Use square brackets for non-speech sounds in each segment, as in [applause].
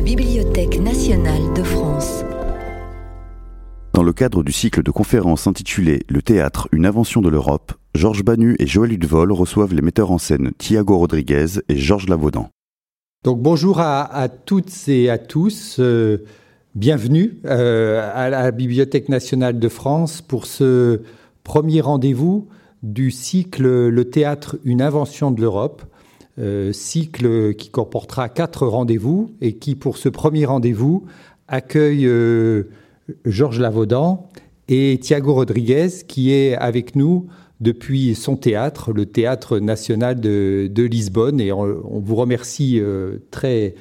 la Bibliothèque nationale de France. Dans le cadre du cycle de conférences intitulé Le théâtre, une invention de l'Europe, Georges Banu et Joël Hudevol reçoivent les metteurs en scène Thiago Rodriguez et Georges Lavaudan. Donc bonjour à, toutes et à tous. Euh, bienvenue euh, à la Bibliothèque nationale de France pour ce premier rendez-vous du cycle Le théâtre, une invention de l'Europe. Euh, cycle qui comportera quatre rendez-vous et qui, pour ce premier rendez-vous, accueille Georges Lavaudan et Thiago Rodriguez, qui est avec nous depuis son théâtre, le Théâtre national de, Lisbonne. Et on, vous remercie euh, très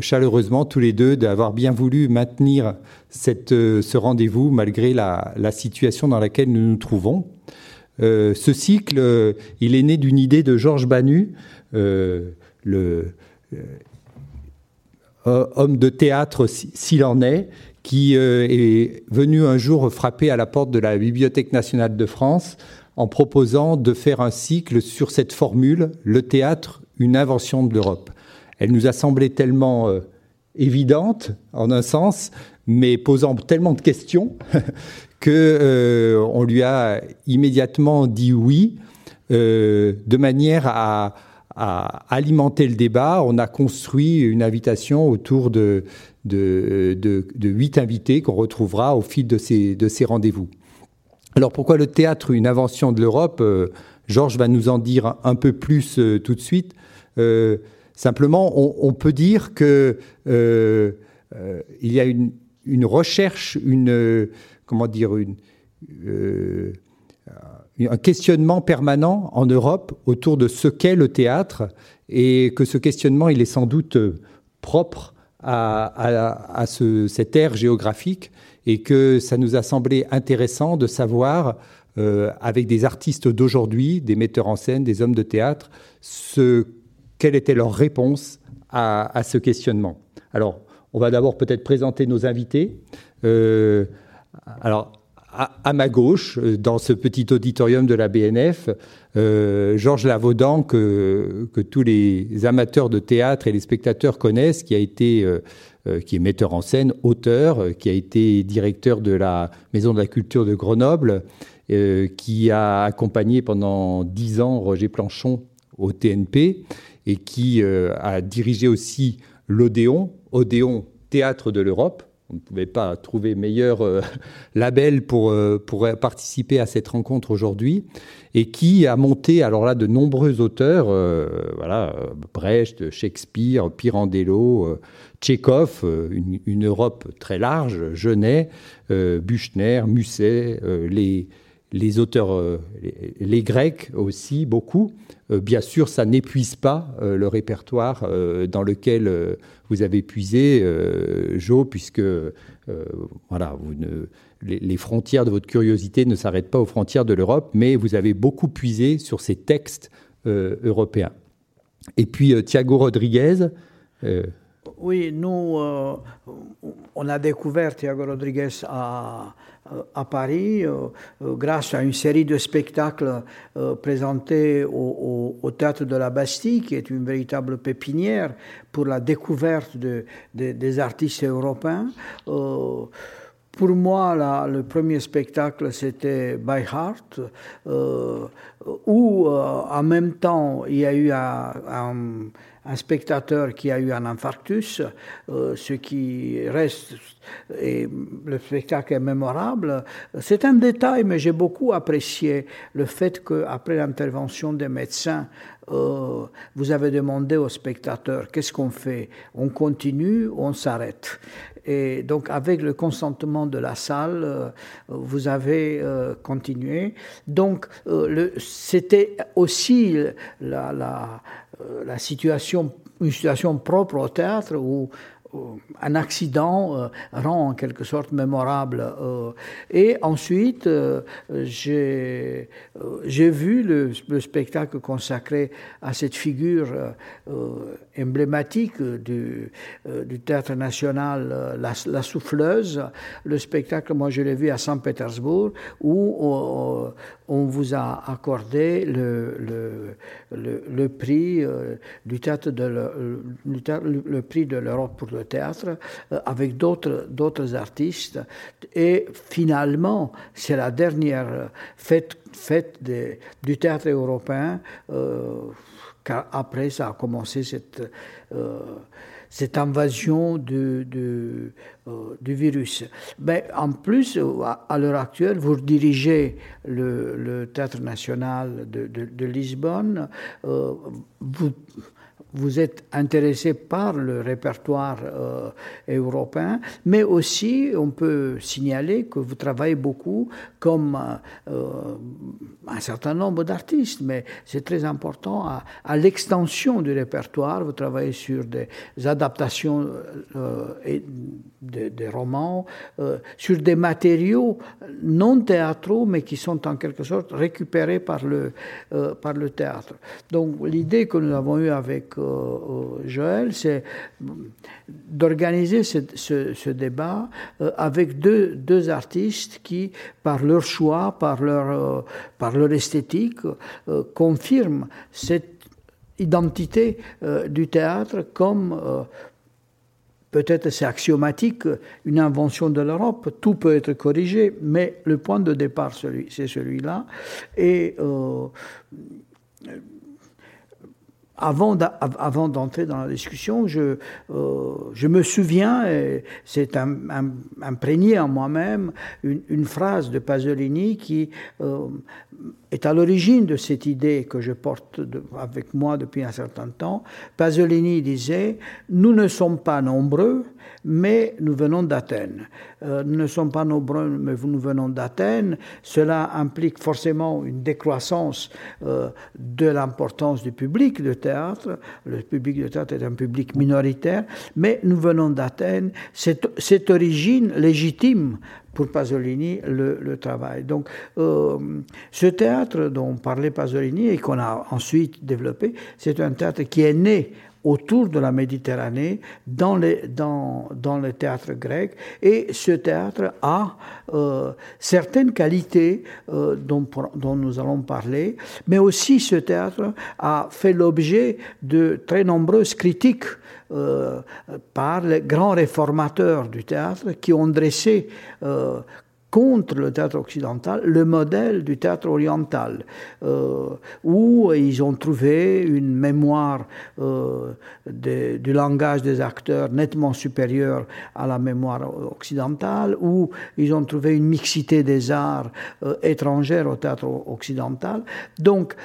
chaleureusement tous les deux d'avoir bien voulu maintenir cette, euh, ce rendez-vous malgré la, situation dans laquelle nous nous trouvons. Euh, ce cycle, il est né d'une idée de Georges Banu, le homme de théâtre s'il en est, qui euh, est venu un jour frapper à la porte de la Bibliothèque nationale de France en proposant de faire un cycle sur cette formule, le théâtre, une invention de l'Europe. Elle nous a semblé tellement euh, évidente, en un sens, mais posant tellement de questions [laughs] que euh, on lui a immédiatement dit oui, de manière à, à, alimenter le débat. On a construit une invitation autour de, huit invités qu'on retrouvera au fil de ces, de ces rendez-vous. Alors pourquoi le théâtre, une invention de l'Europe euh, Georges va nous en dire un peu plus euh, tout de suite. Euh, simplement, on, peut dire que il y a une, une recherche, une comment dire, une, un questionnement permanent en Europe autour de ce qu'est le théâtre et que ce questionnement, il est sans doute propre à, cette ère géographique et que ça nous a semblé intéressant de savoir, euh, avec des artistes d'aujourd'hui, des metteurs en scène, des hommes de théâtre, ce, quelle était leur réponse à, ce questionnement. Alors, on va d'abord peut-être présenter nos invités. Euh, alors, à, ma gauche, euh, dans ce petit auditorium de la BNF, euh, Georges Lavaudan, que, tous les amateurs de théâtre et les spectateurs connaissent, qui euh, qui est metteur en scène, auteur, qui a été directeur de la Maison de la Culture de Grenoble, qui a accompagné pendant dix ans Roger Planchon au TNP et qui a dirigé aussi l'Odéon, Odéon Théâtre de l'Europe, on ne pouvait pas trouver meilleur euh, [laughs] label pour, euh, pour participer à cette rencontre aujourd'hui, et qui a monté, alors là, de nombreux auteurs, euh, voilà, Brecht, Shakespeare, Pirandello, Tchekhov, une, Europe très large, Genet, Buchner, Musset, les auteurs, les, Grecs aussi, beaucoup. Bien sûr, ça n'épuise pas le répertoire dans lequel vous avez puisé, euh, Jo, puisque euh, voilà, les, frontières de votre curiosité ne s'arrêtent pas aux frontières de l'Europe, mais vous avez beaucoup puisé sur ces textes euh, européens. Et puis Thiago Rodriguez. oui, nous, on a découvert Thiago Rodriguez à euh, à Paris euh, euh, grâce à une série de spectacles présentés au, Théâtre de la Bastille, qui est une véritable pépinière pour la découverte de, des artistes européens. Pour moi, le premier spectacle, c'était By Heart, où en même temps, il y a eu un spectateur qui a eu un infarctus, euh, ce qui reste, et le spectacle est mémorable. C'est un détail, mais j'ai beaucoup apprécié le fait qu'après l'intervention des médecins, euh, vous avez demandé au spectateur qu'est-ce qu'on fait? On continue ou on s'arrête? Et donc, avec le consentement de la salle, euh, vous avez continué. Donc, c'était aussi la, la situation, une situation propre au théâtre où un accident euh, rend en quelque sorte mémorable. Euh, et ensuite, euh, j'ai vu le, spectacle consacré à cette figure emblématique du, du, théâtre national, la, souffleuse. Le spectacle, moi je l'ai vu à Saint-Pétersbourg, où on vous a accordé le, le, le, prix du théâtre de le, prix de l'Europe pour le théâtre avec d'autres artistes. Et finalement, c'est la dernière fête, fête du théâtre européen, car après ça a commencé cette cette invasion euh, du virus. Mais en plus, à, l'heure actuelle, vous dirigez le, le Théâtre national de, Lisbonne. Euh, vous êtes intéressé par le répertoire euh, européen, mais aussi on peut signaler que vous travaillez beaucoup comme euh, un certain nombre d'artistes, mais c'est très important à, l'extension du répertoire. Vous travaillez sur des adaptations euh, et des, romans, sur des matériaux non théâtraux, mais qui sont en quelque sorte récupérés par le, par le théâtre. Donc l'idée que nous avons eue avec Joël, c'est d'organiser ce, débat euh, avec deux, deux, artistes qui, par leur choix, par leur, euh, par leur esthétique, euh, confirment cette identité du théâtre comme peut-être c'est axiomatique, une invention de l'Europe, tout peut être corrigé, mais le point de départ, c'est celui-là. Et avant, d'entrer dans la discussion, je, euh, je me souviens, et c'est imprégné en moi-même, une, une, phrase de Pasolini qui euh, est à l'origine de cette idée que je porte avec moi depuis un certain temps. Pasolini disait Nous ne sommes pas nombreux, mais nous venons d'Athènes. Euh, nous ne sommes pas nombreux, mais nous venons d'Athènes. Cela implique forcément une décroissance euh, de l'importance du public de théâtre. Le public de théâtre est un public minoritaire, mais nous venons d'Athènes. Cette, origine légitime pour Pasolini le, travail. Donc, euh, ce théâtre dont parlait Pasolini et qu'on a ensuite développé, c'est un théâtre qui est né autour de la Méditerranée, dans, dans, dans le théâtre grec. Et ce théâtre a euh, certaines qualités euh, dont, dont, nous allons parler, mais aussi ce théâtre a fait l'objet de très nombreuses critiques euh, par les grands réformateurs du théâtre qui ont dressé contre le théâtre occidental le modèle du théâtre oriental, euh, où ils ont trouvé une mémoire euh, du langage des acteurs nettement supérieure à la mémoire occidentale, où ils ont trouvé une mixité des arts euh, étrangères au théâtre occidental. Donc,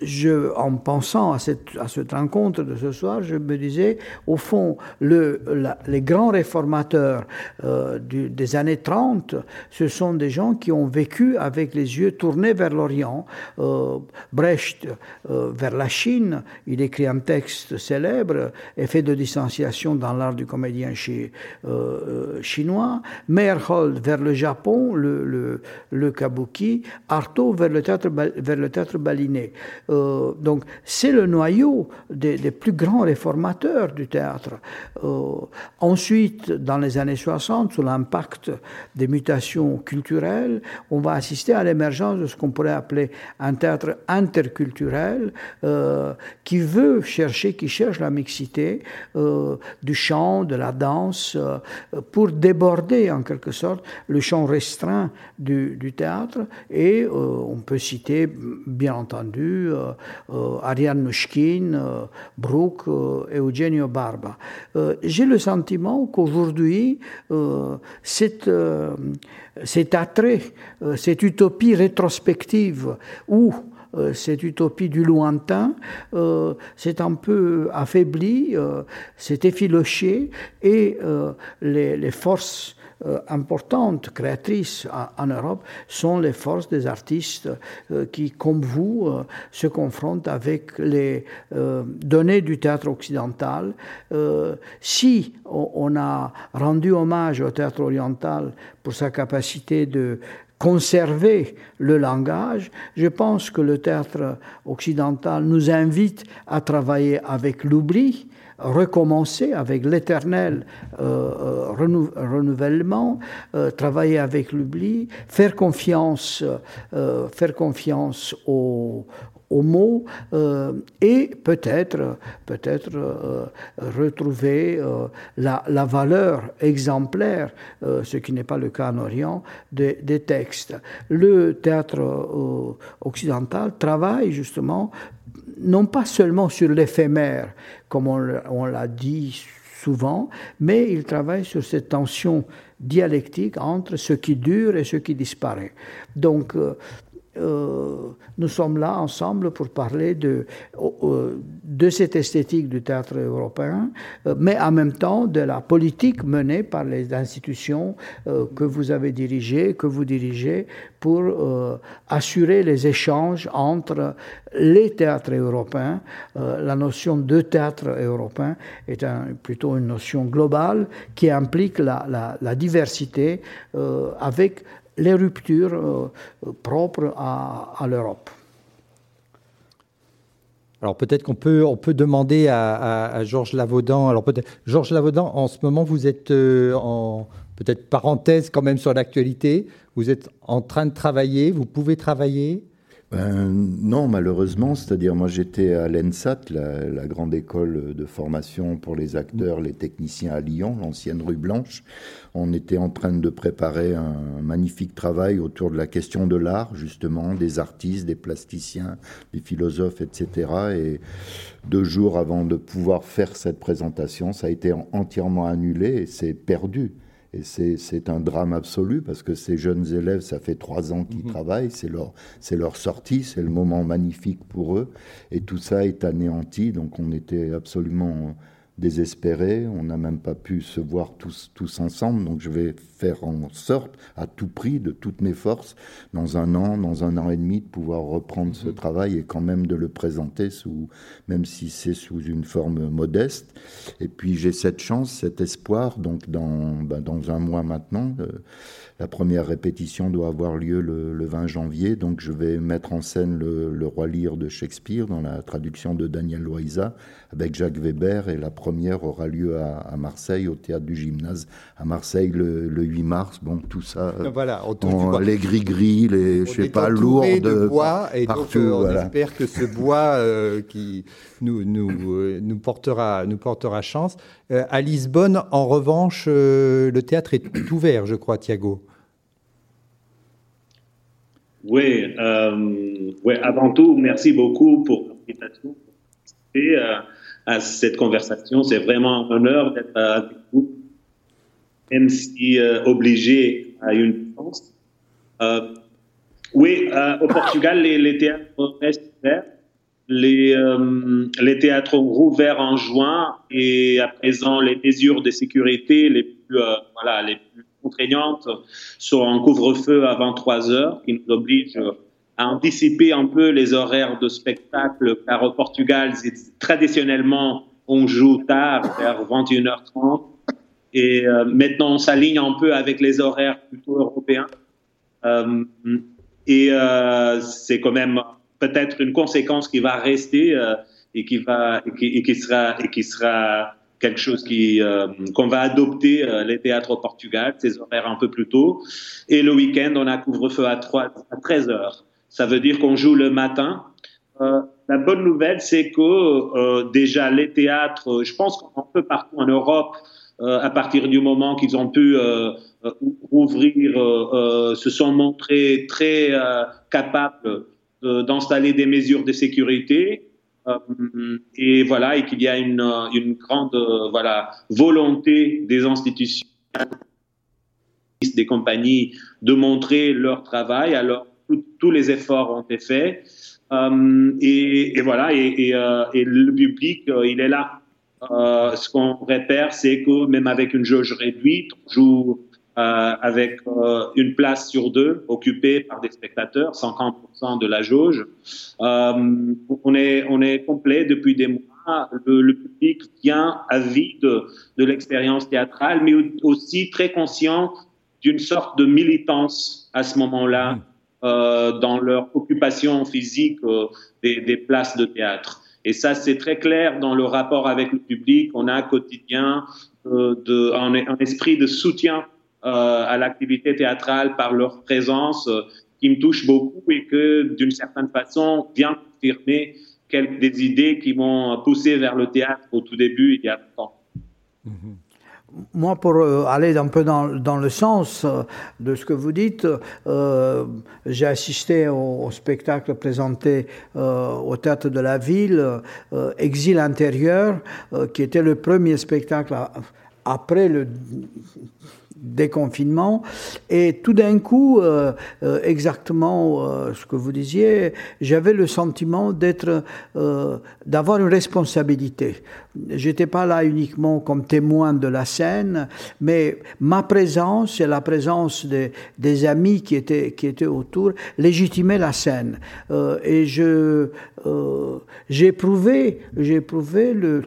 je, en pensant à cette, à cette, rencontre de ce soir, je me disais, au fond, le, les grands réformateurs euh, des années 30, ce sont des gens qui ont vécu avec les yeux tournés vers l'Orient. Euh, Brecht euh, vers la Chine, il écrit un texte célèbre, Effet de distanciation dans l'art du comédien chinois. Meyerhold vers le Japon, le, le, le kabuki. Artaud vers le théâtre, vers le théâtre baliné. Euh, donc c'est le noyau des, plus grands réformateurs du théâtre. Euh, ensuite, dans les années 60, sous l'impact des mutations culturelles, on va assister à l'émergence de ce qu'on pourrait appeler un théâtre interculturel euh, qui veut chercher, qui cherche la mixité du chant, de la danse, pour déborder en quelque sorte le champ restreint du, théâtre. Et on peut citer, bien entendu, Ariane Mushkin, euh, Brooke, euh, Eugenio Barba. J'ai le sentiment qu'aujourd'hui, cet, cet attrait, cette utopie rétrospective où cette utopie du lointain s'est un peu affaiblie, s'est effilochée et les, forces euh, importantes, créatrices en, Europe, sont les forces des artistes euh, qui, comme vous, euh, se confrontent avec les données du théâtre occidental. si on a rendu hommage au théâtre oriental pour sa capacité de conserver le langage, je pense que le théâtre occidental nous invite à travailler avec l'oubli, recommencer avec l'éternel euh, euh, renouvellement, euh, travailler avec l'oubli, faire confiance, faire confiance aux, mots et peut-être peut-être retrouver la, la, valeur exemplaire, ce qui n'est pas le cas en Orient, des textes. Le théâtre occidental travaille justement non pas seulement sur l'éphémère, comme on, l'a dit souvent, mais il travaille sur cette tension dialectique entre ce qui dure et ce qui disparaît. Donc, euh, nous sommes là ensemble pour parler de, de cette esthétique du théâtre européen, euh, mais en même temps de la politique menée par les institutions euh, que vous avez dirigées, que vous dirigez, pour assurer les échanges entre les théâtres européens. la notion de théâtre européen est plutôt une notion globale qui implique la diversité avec les ruptures euh, propres à, l'Europe. Alors peut-être qu'on peut, on peut demander à, Georges Lavaudan. Alors peut-être, Georges Lavaudan, en ce moment, vous êtes euh, en peut-être parenthèse quand même sur l'actualité. Vous êtes en train de travailler. Vous pouvez travailler. Ben, non, malheureusement, c'est-à-dire moi j'étais à l'ENSAT, la, grande école de formation pour les acteurs, les techniciens à Lyon, l'ancienne rue Blanche. On était en train de préparer un magnifique travail autour de la question de l'art, justement, des artistes, des plasticiens, des philosophes, etc. Et deux jours avant de pouvoir faire cette présentation, ça a été entièrement annulé et c'est perdu. Et c'est un drame absolu parce que ces jeunes élèves, ça fait trois ans qu'ils mhm. travaillent, c'est leur, leur sortie, c'est le moment magnifique pour eux. Et tout ça est anéanti. Donc on était absolument désespéré, on n'a même pas pu se voir tous, tous ensemble, donc je vais faire en sorte, à tout prix, de toutes mes forces, dans un an, dans un an et demi, de pouvoir reprendre ce mhm. travail et quand même de le présenter, sous, même si c'est sous une forme modeste. Et puis j'ai cette chance, cet espoir, donc dans, ben, dans un mois maintenant, la première répétition doit avoir lieu le, 20 janvier, donc je vais mettre en scène le, Roi Lear de Shakespeare dans la traduction de Daniel Loiza avec Jacques Weber et la première aura lieu à, Marseille au théâtre du Gymnase à Marseille le, 8 mars. Bon, tout ça. Euh, voilà, les gris-gris, les je sais pas lourds de bois et donc euh, on espère que ce bois euh, qui nous nous, nous portera nous portera chance. à Lisbonne, en revanche, le théâtre est ouvert, je crois, Thiago. Oui, euh, oui, avant tout, merci beaucoup pour l'invitation euh, à cette conversation. C'est vraiment un honneur d'être avec vous, même si euh, obligé à une distance. Euh, oui, au Portugal, les, théâtres restent ouverts. Les, théâtres ont rouvert en juin et à présent, les mesures de sécurité les plus, voilà, les plus contraignantes sont en couvre-feu à 23 heures, qui nous oblige à anticiper un peu les horaires de spectacle, car au Portugal, traditionnellement, on joue tard, vers 21h30. Et euh, maintenant, on s'aligne un peu avec les horaires plutôt européens. Euh, et euh, c'est quand même peut-être une conséquence qui va rester et qui va et qui, sera et qui sera quelque chose qui qu'on va adopter les théâtres au Portugal, ces horaires un peu plus tôt. Et le week-end, on a couvre-feu à, 3, à 13 heures. Ça veut dire qu'on joue le matin. Euh, la bonne nouvelle, c'est que euh, déjà les théâtres, je pense qu'un peu partout en Europe, à partir du moment qu'ils ont pu ouvrir, se sont montrés très capables d'installer des mesures de sécurité euh, et voilà, et qu'il y a une, une grande euh, voilà volonté des institutions, des compagnies de montrer leur travail. Alors tous les efforts ont été faits. Euh, et, voilà, et, et, le public, il est là. ce qu'on repère, c'est que même avec une jauge réduite, on joue euh, avec euh, une place sur deux occupée par des spectateurs, 50% de la jauge. Euh, on est on est complet depuis des mois. Le, public vient avide de, de l'expérience théâtrale, mais aussi très conscient d'une sorte de militance à ce moment-là euh, dans leur occupation physique euh, des, des, places de théâtre. Et ça, c'est très clair dans le rapport avec le public. On a un quotidien euh, de, un, un, esprit de soutien euh, à l'activité théâtrale par leur présence euh, qui me touche beaucoup et que d'une certaine façon vient confirmer quelques des idées qui m'ont poussé vers le théâtre au tout début, il y a longtemps. Moi, pour euh, aller un peu dans, le sens euh, de ce que vous dites, euh, j'ai assisté au, spectacle présenté au Théâtre de la Ville, Exil intérieur, qui était le premier spectacle après le déconfinement. Et tout d'un coup, euh, euh, exactement euh, ce que vous disiez, j'avais le sentiment d'être, d'avoir une responsabilité. J'étais pas là uniquement comme témoin de la scène, mais ma présence et la présence des, amis qui étaient, qui étaient autour légitimait la scène. et je, j'ai éprouvé le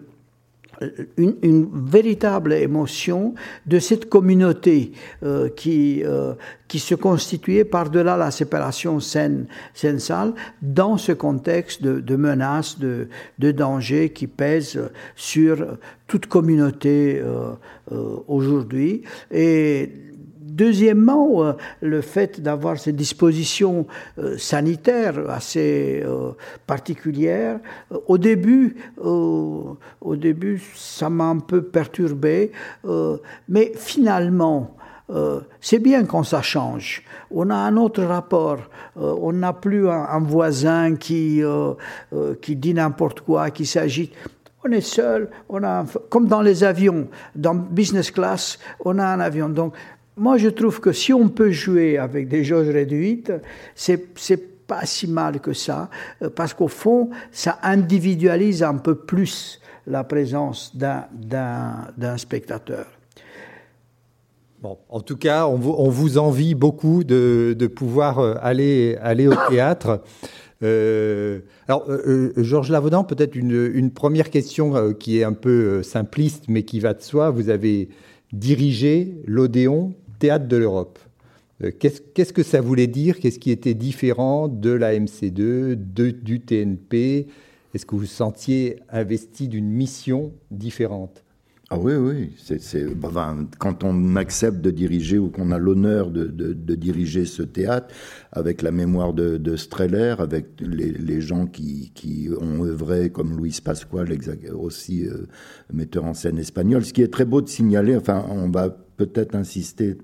une, une, véritable émotion de cette communauté euh, qui, euh, qui se constituait par-delà la séparation scène-salle dans ce contexte de, de menaces, de, de dangers qui pèsent sur toute communauté euh, euh aujourd'hui. Et Deuxièmement, euh, le fait d'avoir ces dispositions euh, sanitaires assez euh, particulières, au début, au début, ça m'a un peu perturbé, mais finalement, c'est bien quand ça change. On a un autre rapport. on n'a plus un, voisin qui, qui dit n'importe quoi, qui s'agite. On est seul, on a comme dans les avions, dans business class, on a un avion. Donc moi, je trouve que si on peut jouer avec des jauges réduites, c'est pas si mal que ça, euh, parce qu'au fond, ça individualise un peu plus la présence d'un spectateur. Bon, en tout cas, on vous, envie beaucoup de, pouvoir euh, aller, aller au théâtre. Euh, alors, Georges Lavaudan, peut-être une, première question qui est un peu simpliste, mais qui va de soi. Vous avez dirigé l'Odéon théâtre de l'Europe. Euh, qu'est-ce que ça voulait dire? Qu'est-ce qui était différent de la MC2, de, du TNP Est-ce que vous vous sentiez investi d'une mission différente? Ah oui, oui. quand on accepte de diriger ou qu'on a l'honneur de, diriger ce théâtre, avec la mémoire de, de Streller, avec les, gens qui, qui ont œuvré, comme Luis Pascual, aussi euh, metteur en scène espagnol. Ce qui est très beau de signaler, enfin, on va peut-être insister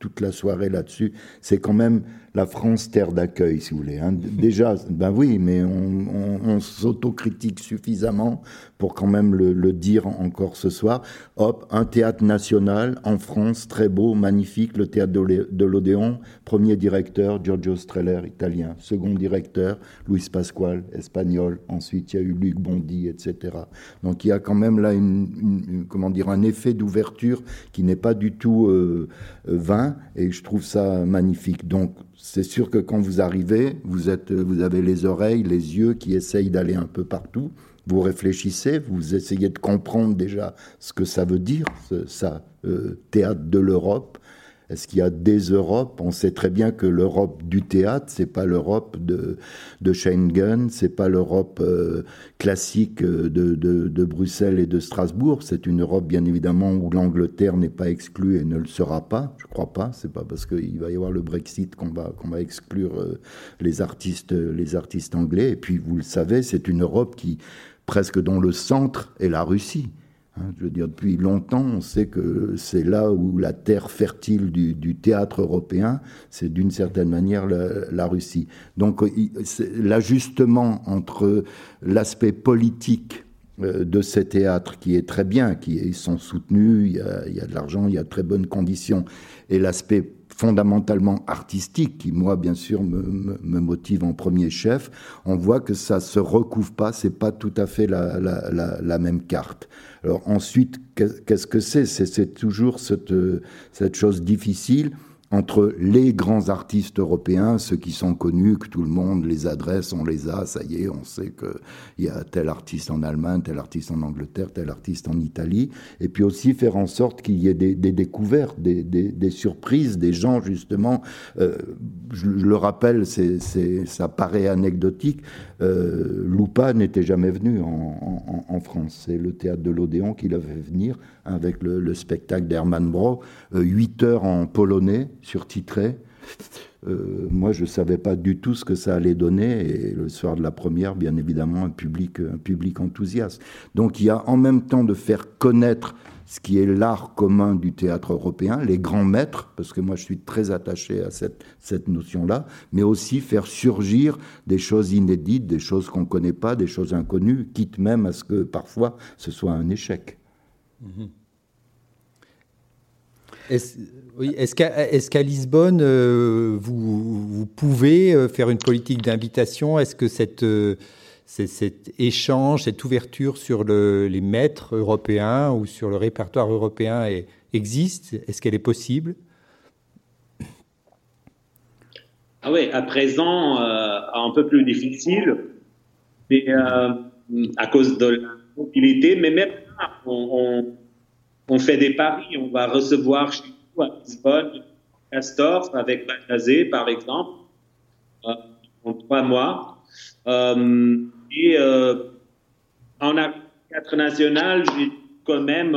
toute la soirée là-dessus. C'est quand même la France terre d'accueil, si vous voulez. Hein. [laughs] Déjà, ben oui, mais on, on, s'autocritique suffisamment pour quand même le, le, dire encore ce soir. Hop, un théâtre national en France, très beau, magnifique, le théâtre de l'Odéon. Premier directeur, Giorgio Streller, italien. Second directeur, Luis Pasquale, espagnol. Ensuite, il y a eu Luc Bondy, etc. Donc il y a quand même là une, une comment dire, un effet d'ouverture qui n'est pas du tout euh, vain, et je trouve ça magnifique. Donc c'est sûr que quand vous arrivez, vous, êtes, vous avez les oreilles, les yeux qui essayent d'aller un peu partout. Vous réfléchissez, vous essayez de comprendre déjà ce que ça veut dire, ça, euh, théâtre de l'Europe. Est-ce qu'il y a des Europes? On sait très bien que l'Europe du théâtre, c'est pas l'Europe de, de Schengen, c'est pas l'Europe euh, classique de, de, de, Bruxelles et de Strasbourg. C'est une Europe, bien évidemment, où l'Angleterre n'est pas exclue et ne le sera pas. Je crois pas. C'est pas parce qu'il va y avoir le Brexit qu'on va va exclure euh, les artistes les artistes anglais. Et puis, vous le savez, c'est une Europe qui presque dont le centre est la Russie. Hein, je veux dire, depuis longtemps, on sait que c'est là où la terre fertile du, théâtre européen, c'est d'une certaine manière la, la, Russie. Donc l'ajustement entre l'aspect politique euh, de ces théâtres, qui est très bien, qui ils sont soutenus, il y, a, il y a de l'argent, il y a de très bonnes conditions, et l'aspect fondamentalement artistique, qui moi bien sûr me, motive en premier chef, on voit que ça se recouvre pas, c'est pas tout à fait la, même carte. Alors ensuite, qu'est-ce que c'est? C'est toujours cette chose difficile entre les grands artistes européens, ceux qui sont connus, que tout le monde les adresse, on les a, ça y est, on sait qu'il y a tel artiste en Allemagne, tel artiste en Angleterre, tel artiste en Italie, et puis aussi faire en sorte qu'il y ait des, découvertes, des, surprises, des gens justement, euh, je, le rappelle, ça paraît anecdotique, euh, n'était jamais venu en, France, c'est le théâtre de l'Odéon qui l'a fait venir avec le, le spectacle d'Hermann Brock, euh, 8 heures en polonais, surtitré. euh, moi, je ne savais pas du tout ce que ça allait donner. Et le soir de la première, bien évidemment, un public, un public enthousiaste. Donc, il y a en même temps de faire connaître ce qui est l'art commun du théâtre européen, les grands maîtres, parce que moi je suis très attaché à cette, cette notion-là, mais aussi faire surgir des choses inédites, des choses qu'on ne connaît pas, des choses inconnues, quitte même à ce que parfois ce soit un échec. Mm-hmm. Est-ce qu'à Lisbonne, euh, vous, pouvez euh, faire une politique d'invitation? Est-ce que euh, cet échange, cette ouverture sur les maîtres européens ou sur le répertoire européen existe? Est-ce qu'elle est possible? Ah oui, à présent, un peu plus difficile, mais à cause de la mobilité, mais même on, fait des paris. On va recevoir chez nous à Lisbonne Castor avec Bajazé, par exemple, euh, en trois mois. Euh, et euh, en théâtre national, j'ai quand même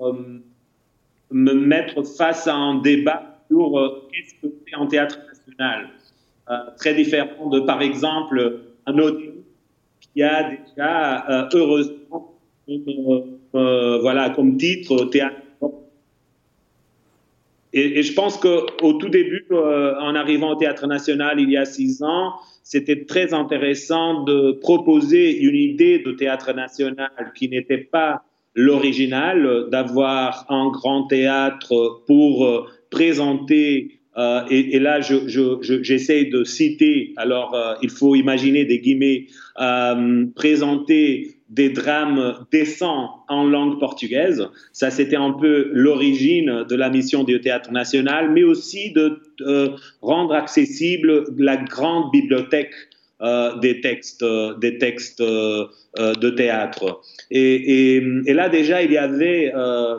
euh, me mettre face à un débat sur euh, qu'est-ce que c'est en théâtre national. très différent de, par exemple, un autre qui a déjà, heureusement, euh, voilà, comme titre, théâtre. Et, je pense qu'au tout début, euh, en arrivant au Théâtre National il y a six ans, c'était très intéressant de proposer une idée de Théâtre National qui n'était pas l'original, d'avoir un grand théâtre pour euh, présenter euh, et, là, j'essaie je, je, de citer, alors euh, il faut imaginer des guillemets, euh, présenter des drames décents en langue portugaise. Ça, c'était un peu l'origine de la mission du Théâtre National, mais aussi de rendre accessible la grande bibliothèque euh, des textes, euh, des textes euh, de théâtre. Et, là déjà, il y avait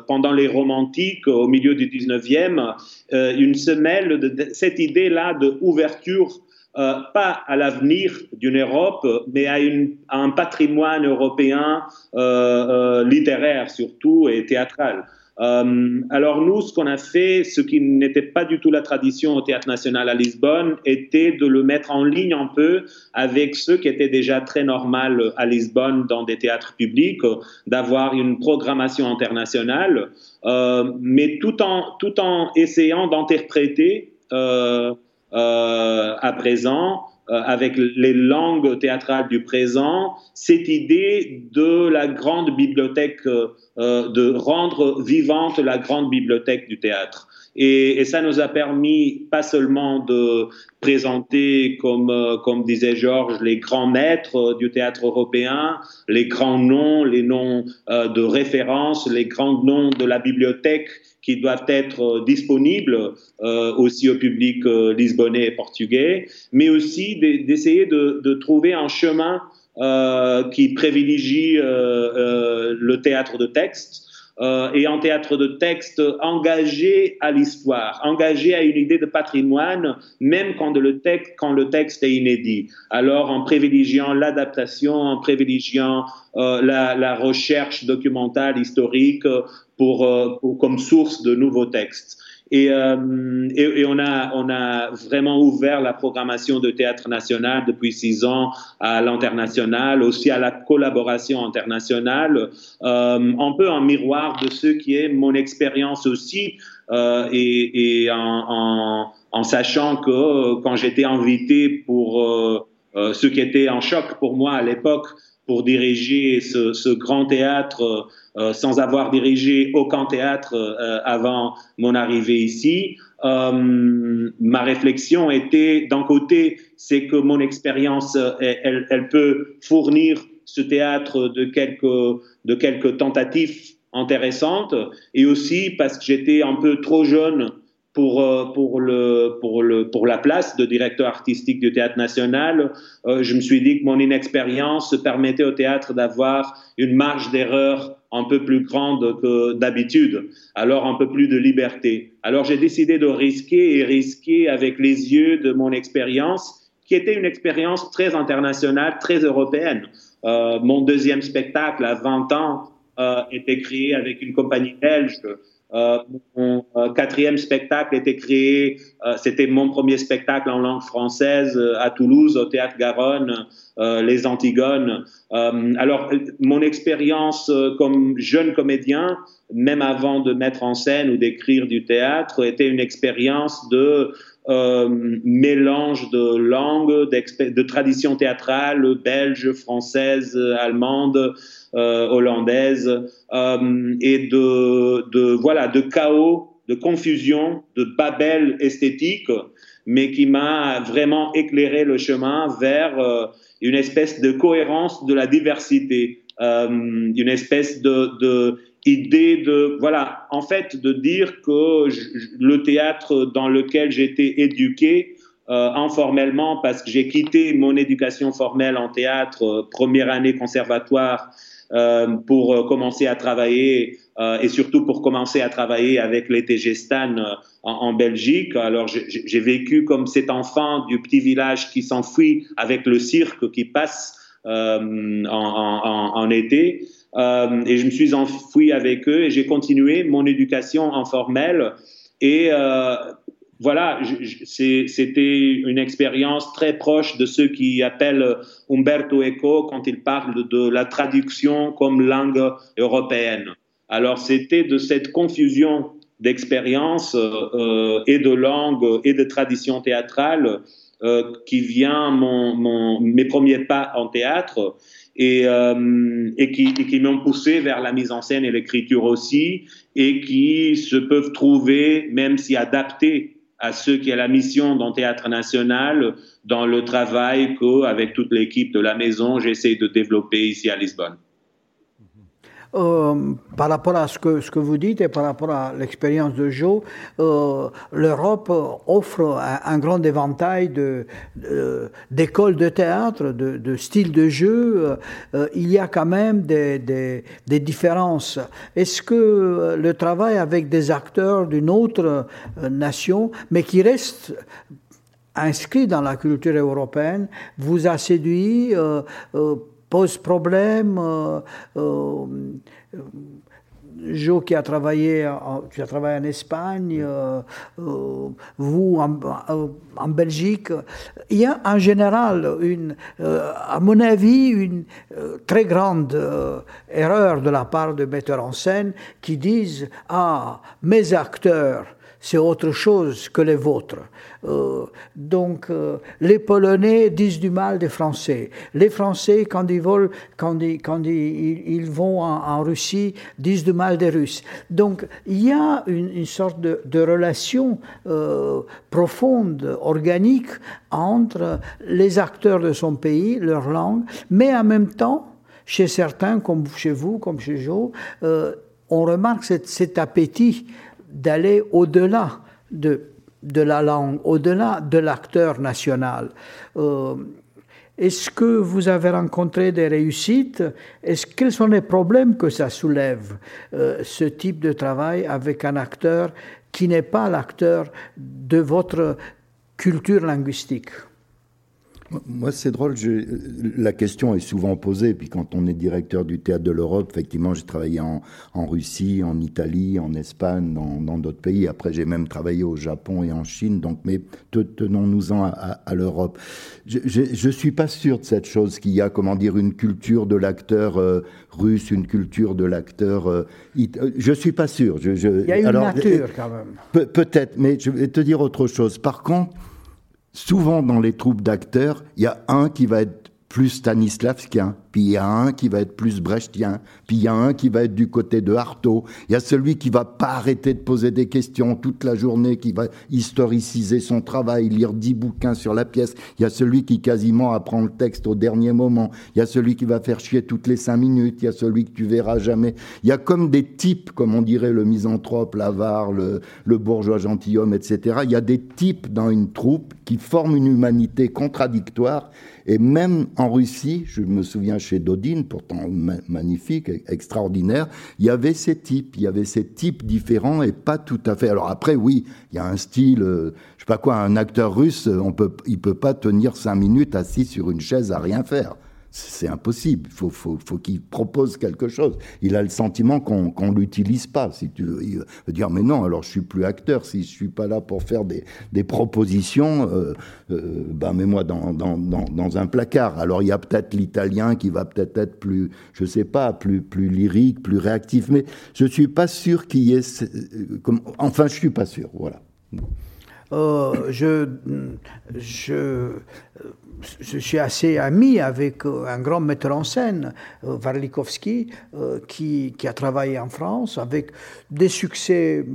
pendant les romantiques, au milieu du 19e, une semelle de, cette idée-là de ouverture euh, pas à l'avenir d'une Europe, mais à, une, à, un patrimoine européen euh, euh, littéraire surtout et théâtral. Euh, alors nous, ce qu'on a fait, ce qui n'était pas du tout la tradition au Théâtre National à Lisbonne, était de le mettre en ligne un peu avec ce qui était déjà très normal à Lisbonne dans des théâtres publics, d'avoir une programmation internationale, euh, mais tout en, tout en essayant d'interpréter euh, à présent euh, avec les langues théâtrales du présent, cette idée de la grande bibliothèque, euh, euh, de rendre vivante la grande bibliothèque du théâtre. Et, ça nous a permis pas seulement de présenter, comme, comme disait Georges, les grands maîtres du théâtre européen, les grands noms, les noms de référence, les grands noms de la bibliothèque qui doivent être euh, disponibles euh, aussi au public euh, lisbonnais et portugais, mais aussi d'essayer de, de, trouver un chemin qui privilégie le théâtre de texte, euh, et en théâtre de texte engagé à l'histoire, engagé à une idée de patrimoine, même quand le, texte, est inédit. Alors en privilégiant l'adaptation, en privilégiant euh, la, recherche documentale historique pour, euh, pour, comme source de nouveaux textes. Et, euh, et, et, on, a, on a vraiment ouvert la programmation de théâtre national depuis six ans à l'international, aussi à la collaboration internationale, euh, un peu en miroir de ce qui est mon expérience aussi, euh, et, et en, en, en, sachant que euh, quand j'étais invité pour euh, euh, ce qui était en choc pour moi à l'époque, pour diriger ce, grand théâtre euh, sans avoir dirigé aucun théâtre euh, avant mon arrivée ici. Euh, ma réflexion était d'un côté, c'est que mon expérience, elle, peut fournir ce théâtre de quelques tentatives intéressantes, et aussi parce que j'étais un peu trop jeune pour, euh, pour, la place de directeur artistique du Théâtre national, euh, je me suis dit que mon inexpérience permettait au théâtre d'avoir une marge d'erreur un peu plus grande que d'habitude, alors un peu plus de liberté. Alors j'ai décidé de risquer et risquer avec les yeux de mon expérience, qui était une expérience très internationale, très européenne. Euh, mon deuxième spectacle à 20 ans était créé avec une compagnie belge Euh, mon euh, quatrième spectacle était créé, euh, c'était mon premier spectacle en langue française à Toulouse, au Théâtre Garonne, Les Antigones. alors, mon expérience comme jeune comédien, même avant de mettre en scène ou d'écrire du théâtre, était une expérience de mélange de langues, de traditions théâtrales, belge, française, allemande, euh, hollandaise euh, et de, voilà, de chaos, de confusion, de babel esthétique, mais qui m'a vraiment éclairé le chemin vers euh, une espèce de cohérence de la diversité, une espèce de idée de voilà en fait de dire que le théâtre dans lequel j'étais éduqué euh, informellement parce que j'ai quitté mon éducation formelle en théâtre première année conservatoire euh, pour euh, commencer à travailler euh, et surtout pour commencer à travailler avec les Stan en, Belgique. Alors j'ai vécu comme cet enfant du petit village qui s'enfuit avec le cirque qui passe en, été. Euh, et je me suis enfoui avec eux et j'ai continué mon éducation informelle. Et euh, voilà, c'était une expérience très proche de ce qui appelle Umberto Eco quand il parle de la traduction comme langue européenne. Alors c'était de cette confusion d'expérience euh, et de langue et de tradition théâtrale euh, qui vient mes premiers pas en théâtre et, euh, et qui, m'ont poussé vers la mise en scène et l'écriture aussi et qui se peuvent trouver, même si adaptés à ceux qui ont la mission dans Théâtre National, dans le travail qu'avec toute l'équipe de la maison, j'essaie de développer ici à Lisbonne. Euh, par rapport à ce que, vous dites et par rapport à l'expérience de Joe, euh, l'Europe offre un, grand éventail d'écoles de, de, théâtre, de, styles de jeu. Euh, il y a quand même des, des, des différences. Est-ce que le travail avec des acteurs d'une autre nation, mais qui restent inscrits dans la culture européenne, vous a séduit pose problème. Euh, euh, Jo qui a travaillé, tu as travaillé en Espagne, euh, vous en, Belgique. Il y a en général, une, à mon avis, une très grande erreur de la part de metteurs en scène qui disent Ah, mes acteurs c'est autre chose que les vôtres. Euh, donc, euh, les Polonais disent du mal des Français. Les Français, quand ils, vont en, Russie, disent du mal des Russes. Donc, il y a une, sorte de, relation euh, profonde, organique, entre les acteurs de son pays, leur langue, mais en même temps, chez certains, comme chez vous, comme chez Joe, on remarque cet appétit d'aller au-delà de, de la langue, au-delà de l'acteur national. Euh, est-ce que vous avez rencontré des réussites? Quels sont les problèmes que ça soulève, euh, ce type de travail avec un acteur qui n'est pas l'acteur de votre culture linguistique? Moi, c'est drôle. la question est souvent posée. Puis quand on est directeur du théâtre de l'Europe, effectivement, j'ai travaillé en, Russie, en Italie, en Espagne, dans d'autres pays. Après, j'ai même travaillé au Japon et en Chine. Donc, mais tenons-nous-en à, l'Europe. Je, je, suis pas sûr de cette chose qu'il y a, comment dire, une culture de l'acteur euh, russe, une culture de l'acteur. Euh, euh, je suis pas sûr. Je, Il y a une nature quand même. Peut-être, mais je vais te dire autre chose. Par contre souvent dans les troupes d'acteurs, il y a un qui va être plus Stanislavskien, puis il y a un qui va être plus brechtien, puis il y a un qui va être du côté de Artaud, il y a celui qui va pas arrêter de poser des questions toute la journée, qui va historiciser son travail, lire dix bouquins sur la pièce, il y a celui qui quasiment apprend le texte au dernier moment, il y a celui qui va faire chier toutes les cinq minutes, il y a celui que tu verras jamais. Il y a comme des types, comme on dirait le misanthrope, l'avare, le bourgeois gentilhomme, etc. Il y a des types dans une troupe qui forment une humanité contradictoire et même en Russie, je me souviens chez Dodine, pourtant magnifique, extraordinaire, il y avait ces types, il y avait ces types différents et pas tout à fait. Alors après, oui, il y a un style, euh, je sais pas quoi, un acteur russe, on peut, il peut pas tenir cinq minutes assis sur une chaise à rien faire. C'est impossible. Faut, faut, qu'il propose quelque chose. Il a le sentiment qu'on ne l'utilise pas. Si tu veux. Il veut dire, mais non, alors je suis plus acteur. Si je suis pas là pour faire des, propositions, euh, euh, ben mets-moi dans, un placard. Alors il y a peut-être l'italien qui va peut-être être plus, je sais pas, plus, lyrique, plus réactif. Mais je suis pas sûr qu'il y ait... Euh, enfin, je suis pas sûr. Voilà. Euh, je, je, je suis assez ami avec euh, un grand metteur en scène, euh, Warlikowski, qui, qui, a travaillé en France avec des succès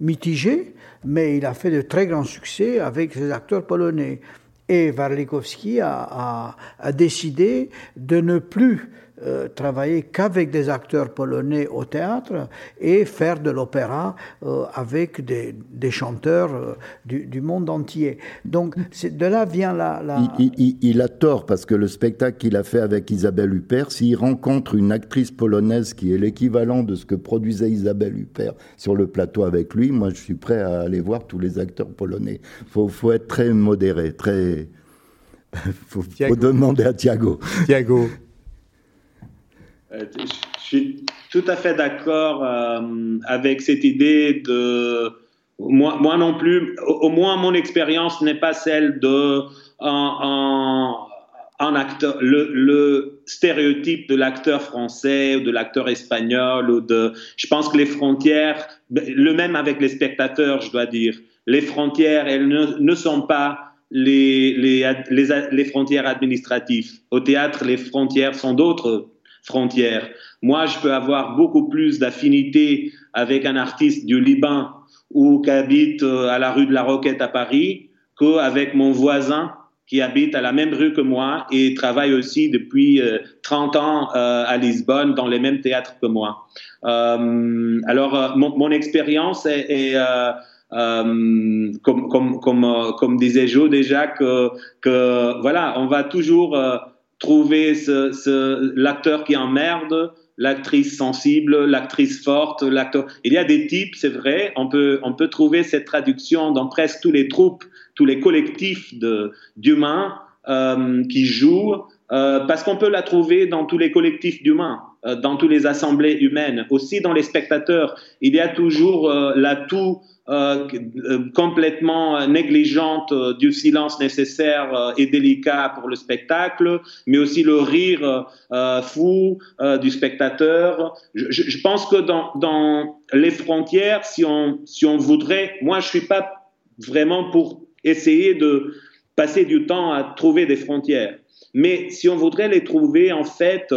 mitigés, mais il a fait de très grands succès avec ses acteurs polonais. Et Warlikowski a, a, a décidé de ne plus euh, travailler qu'avec des acteurs polonais au théâtre et faire de l'opéra euh, avec des, des chanteurs euh, du, du, monde entier. Donc de là vient la... la... Il, il, il, a tort parce que le spectacle qu'il a fait avec Isabelle Huppert, s'il rencontre une actrice polonaise qui est l'équivalent de ce que produisait Isabelle Huppert sur le plateau avec lui, moi je suis prêt à aller voir tous les acteurs polonais. Il faut, faut, être très modéré, très... Il [laughs] faut, faut, demander à Thiago. Thiago. Euh, je suis tout à fait d'accord euh, avec cette idée de moi, non plus. Au, moins, mon expérience n'est pas celle de le, le, stéréotype de l'acteur français ou de l'acteur espagnol ou de. Je pense que les frontières, le même avec les spectateurs, je dois dire, les frontières, elles ne, ne sont pas les, les, les, les frontières administratives. Au théâtre, les frontières sont d'autres frontières. Moi, je peux avoir beaucoup plus d'affinité avec un artiste du Liban ou qui habite euh, à la rue de la Roquette à Paris qu'avec mon voisin qui habite à la même rue que moi et travaille aussi depuis 30 euh, ans euh, à Lisbonne dans les mêmes théâtres que moi. Euh, alors, mon, expérience est, comme, disait Joe déjà, que voilà, on va toujours trouver l'acteur qui emmerde, l'actrice sensible, l'actrice forte, l'acteur. Il y a des types, c'est vrai, on peut, on peut trouver cette traduction dans presque tous les troupes, tous les collectifs d'humains euh, qui jouent, euh, parce qu'on peut la trouver dans tous les collectifs d'humains, euh, dans toutes les assemblées humaines, aussi dans les spectateurs. Il y a toujours l'atout euh, euh, complètement négligente euh, du silence nécessaire et délicat pour le spectacle, mais aussi le rire fou du spectateur. Je, pense que dans, les frontières, si on, si on voudrait, moi je suis pas vraiment pour essayer de passer du temps à trouver des frontières, mais si on voudrait les trouver, en fait,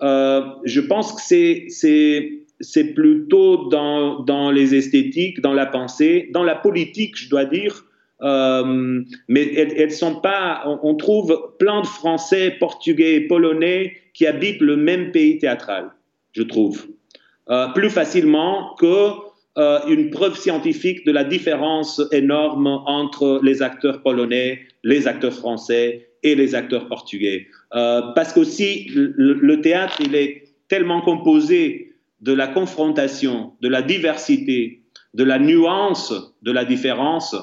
je pense que c'est c'est plutôt dans, les esthétiques, dans la pensée, dans la politique, je dois dire. Euh, mais elles, elles, sont pas. On, on, trouve plein de Français, Portugais, Polonais qui habitent le même pays théâtral, je trouve, euh, plus facilement que euh, une preuve scientifique de la différence énorme entre les acteurs polonais, les acteurs français et les acteurs portugais. Euh, parce qu'aussi le, le théâtre, il est tellement composé de la confrontation, de la diversité, de la nuance de la différence,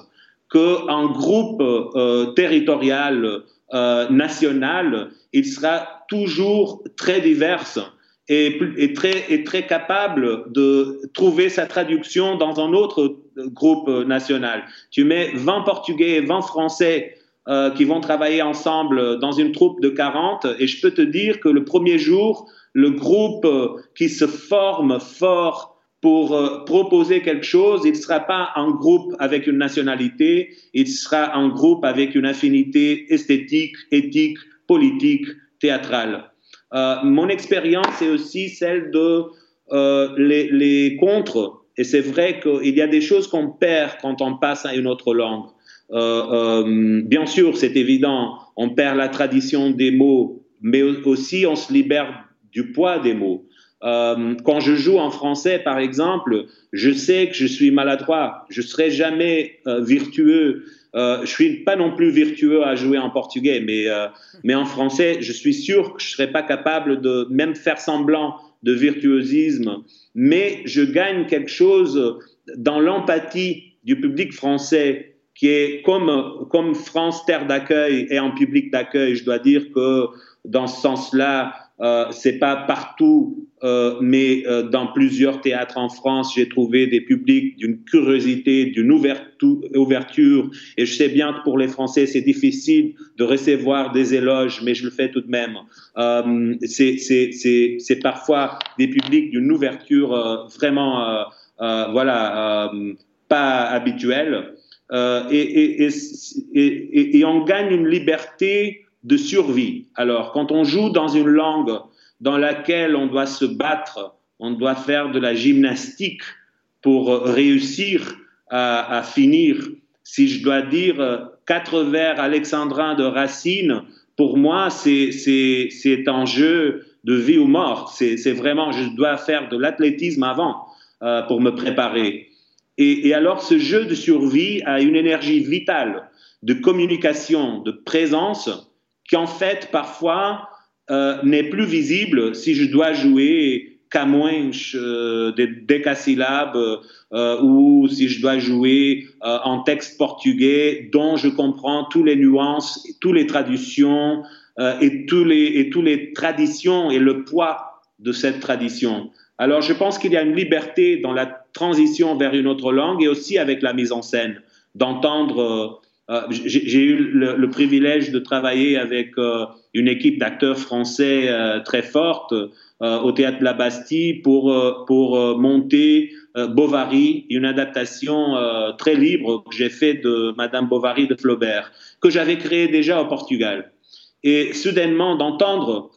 qu'un groupe euh, territorial, euh, national, il sera toujours très divers et, très, et très capable de trouver sa traduction dans un autre groupe national. Tu mets 20 Portugais et 20 Français euh, qui vont travailler ensemble dans une troupe de 40 et je peux te dire que le premier jour, le groupe qui se forme fort pour euh, proposer quelque chose, il ne sera pas un groupe avec une nationalité, il sera un groupe avec une affinité esthétique, éthique, politique, théâtrale. Euh, mon expérience est aussi celle de euh, les, les contres. Et c'est vrai qu'il y a des choses qu'on perd quand on passe à une autre langue. Euh, euh, bien sûr, c'est évident, on perd la tradition des mots, mais aussi on se libère du poids des mots. Euh, quand je joue en français, par exemple, je sais que je suis maladroit. Je serai jamais euh, virtueux. Euh, je suis pas non plus virtueux à jouer en portugais, mais mais en français, je suis sûr que je serais pas capable de même faire semblant de virtuosisme. Mais je gagne quelque chose dans l'empathie du public français qui est comme, comme France Terre d'accueil et en public d'accueil. Je dois dire que dans ce sens-là, euh, c'est pas partout, euh, mais euh, dans plusieurs théâtres en France, j'ai trouvé des publics d'une curiosité, d'une ouverture. Et je sais bien que pour les Français, c'est difficile de recevoir des éloges, mais je le fais tout de même. Euh, c'est parfois des publics d'une ouverture euh, vraiment, euh, voilà, pas habituelle. Et et, on gagne une liberté de survie. Alors, quand on joue dans une langue dans laquelle on doit se battre, on doit faire de la gymnastique pour réussir à, à finir, si je dois dire quatre vers alexandrins de Racine, pour moi, c'est un jeu de vie ou mort. C'est vraiment, je dois faire de l'athlétisme avant euh, pour me préparer. Et, alors, ce jeu de survie a une énergie vitale de communication, de présence, qui en fait parfois euh, n'est plus visible si je dois jouer Camouinch, euh, des décasyllabes, euh, ou si je dois jouer en texte portugais dont je comprends toutes les nuances, toutes les traductions et tous les et toutes les traditions et le poids de cette tradition. Alors je pense qu'il y a une liberté dans la transition vers une autre langue et aussi avec la mise en scène, d'entendre euh, j'ai eu le, privilège de travailler avec euh, une équipe d'acteurs français euh, très forte au théâtre de la Bastille pour, pour monter Bovary, une adaptation très libre que j'ai fait de Madame Bovary de Flaubert, que j'avais créé déjà au Portugal. Et soudainement d'entendre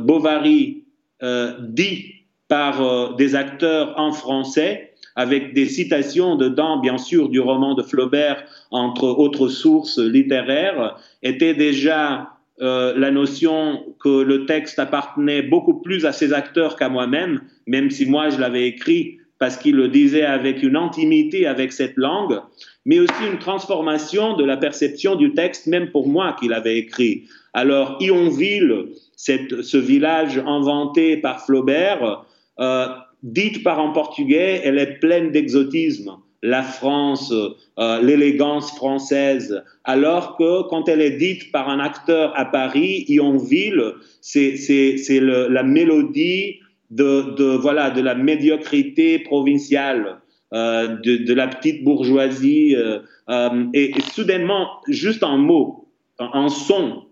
Bovary dit par des acteurs en français, avec des citations dedans, bien sûr, du roman de Flaubert, entre autres sources littéraires, était déjà euh, la notion que le texte appartenait beaucoup plus à ses acteurs qu'à moi-même, même si moi je l'avais écrit parce qu'il le disait avec une intimité avec cette langue, mais aussi une transformation de la perception du texte, même pour moi qui l'avais écrit. Alors, Yonville, ce village inventé par Flaubert, euh, dite par un portugais, elle est pleine d'exotisme. La France, euh, l'élégance française, alors que quand elle est dite par un acteur à Paris, Yonville, c'est la mélodie de, voilà, de la médiocrité provinciale, euh, de, la petite bourgeoisie. Et, soudainement, juste un mot, un son,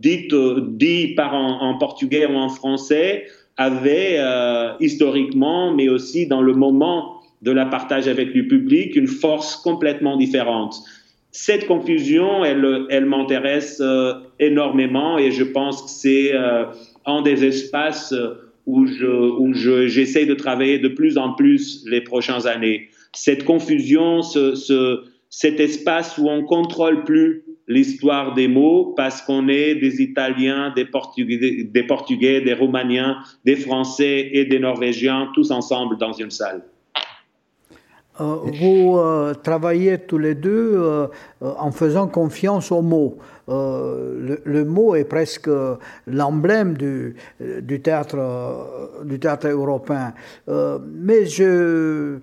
dit, dit par un, en portugais ou en français, avait euh, historiquement, mais aussi dans le moment de la partage avec le public, une force complètement différente. Cette confusion, elle, elle m'intéresse euh, énormément et je pense que c'est euh, un des espaces où je, où je, j'essaie de travailler de plus en plus les prochaines années. Cette confusion, ce, cet espace où on contrôle plus l'histoire des mots parce qu'on est des Italiens, des Portugais, des Portugais, des Roumaniens, des Français et des Norvégiens, tous ensemble dans une salle. Euh, vous euh, travaillez tous les deux euh, en faisant confiance aux mots. Le, mot est presque l'emblème du, du, théâtre, du théâtre européen. mais je,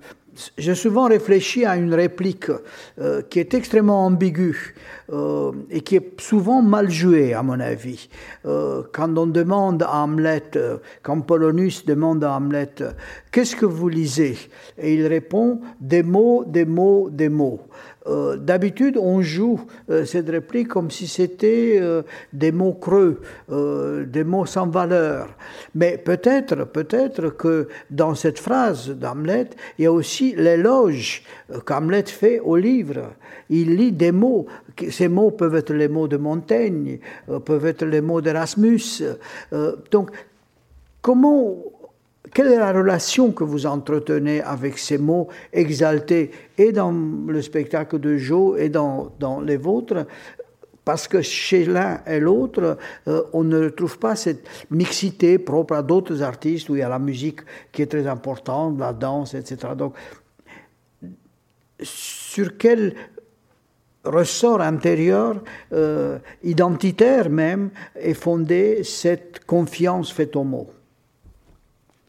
j'ai souvent réfléchi à une réplique euh, qui est extrêmement ambiguë euh, et qui est souvent mal jouée, à mon avis. Euh, quand on demande à Hamlet, quand Polonius demande à Hamlet, qu'est-ce que vous lisez? Et il répond, des mots, des mots, des mots. Euh, d'habitude, on joue euh, cette réplique comme si c'était euh, des mots creux, des mots sans valeur. Mais peut-être, peut-être que dans cette phrase d'Hamlet, il y a aussi l'éloge qu'Hamlet fait au livre. Il lit des mots. Ces mots peuvent être les mots de Montaigne, peuvent être les mots d'Erasmus. donc, comment quelle est la relation que vous entretenez avec ces mots exaltés et dans le spectacle de Joe et dans, les vôtres? Parce que chez l'un et l'autre, euh, on ne retrouve pas cette mixité propre à d'autres artistes où il y a la musique qui est très importante, la danse, etc. Donc, sur quel ressort intérieur, euh, identitaire même, est fondée cette confiance faite aux mots?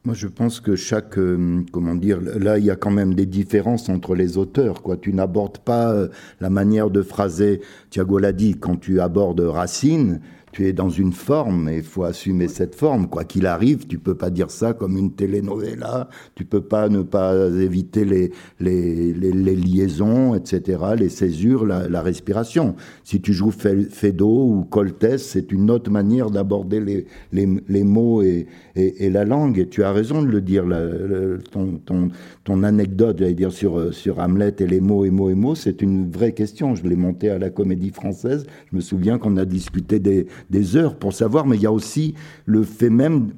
Moi, je pense que chaque, euh, comment dire, là, il y a quand même des différences entre les auteurs. Quoi, tu n'abordes pas euh, la manière de phraser. Thiago l'a dit, quand tu abordes Racine, tu es dans une forme et il faut assumer cette forme. Quoi qu'il arrive, tu peux pas dire ça comme une telenovela, tu peux pas ne pas éviter les, les, les, liaisons, etc., les césures, la, respiration. Si tu joues Fedo ou Coltès, c'est une autre manière d'aborder les, les, les, mots et, et, la langue. Et tu as raison de le dire, la, ton, ton, ton, anecdote, j'allais dire, sur, sur Hamlet et les mots et mots et mots, c'est une vraie question. Je l'ai monté à la comédie française. Je me souviens qu'on a discuté des des heures pour savoir, mais il y a aussi le fait même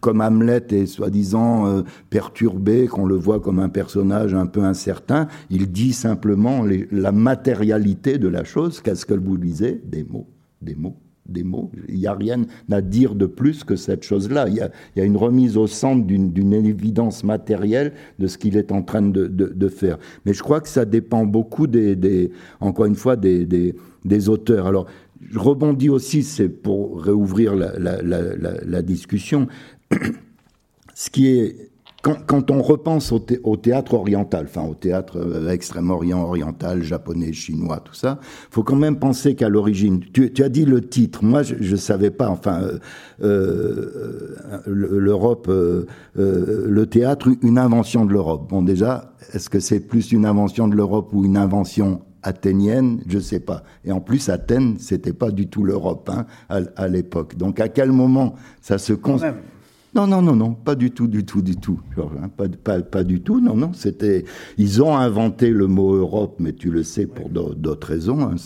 comme Hamlet est soi-disant euh, perturbé, qu'on le voit comme un personnage un peu incertain, il dit simplement la matérialité de la chose. Qu'est-ce que vous disait Des mots, des mots, des mots. Il n'y a rien à dire de plus que cette chose-là. Il, y a une remise au centre d'une évidence matérielle de ce qu'il est en train de, faire. Mais je crois que ça dépend beaucoup des, encore une fois, des, des auteurs. Alors, je rebondis aussi, c'est pour réouvrir la, discussion. Ce qui est quand, on repense au, théâtre oriental, enfin au théâtre euh, Extrême-Orient, oriental, japonais, chinois, tout ça, faut quand même penser qu'à l'origine, tu, as dit le titre, moi je ne savais pas, enfin, euh, euh, l'Europe, le théâtre, une invention de l'Europe. Bon déjà, est-ce que c'est plus une invention de l'Europe ou une invention athénienne, je sais pas. Et en plus, Athènes, c'était pas du tout l'Europe hein, à, l'époque. Donc, à quel moment ça se construit non, non, non, non, pas du tout, du tout, du tout. Hein, pas, du tout, non, non. C'était, ils ont inventé le mot Europe, mais tu le sais pour d'autres raisons. Hein,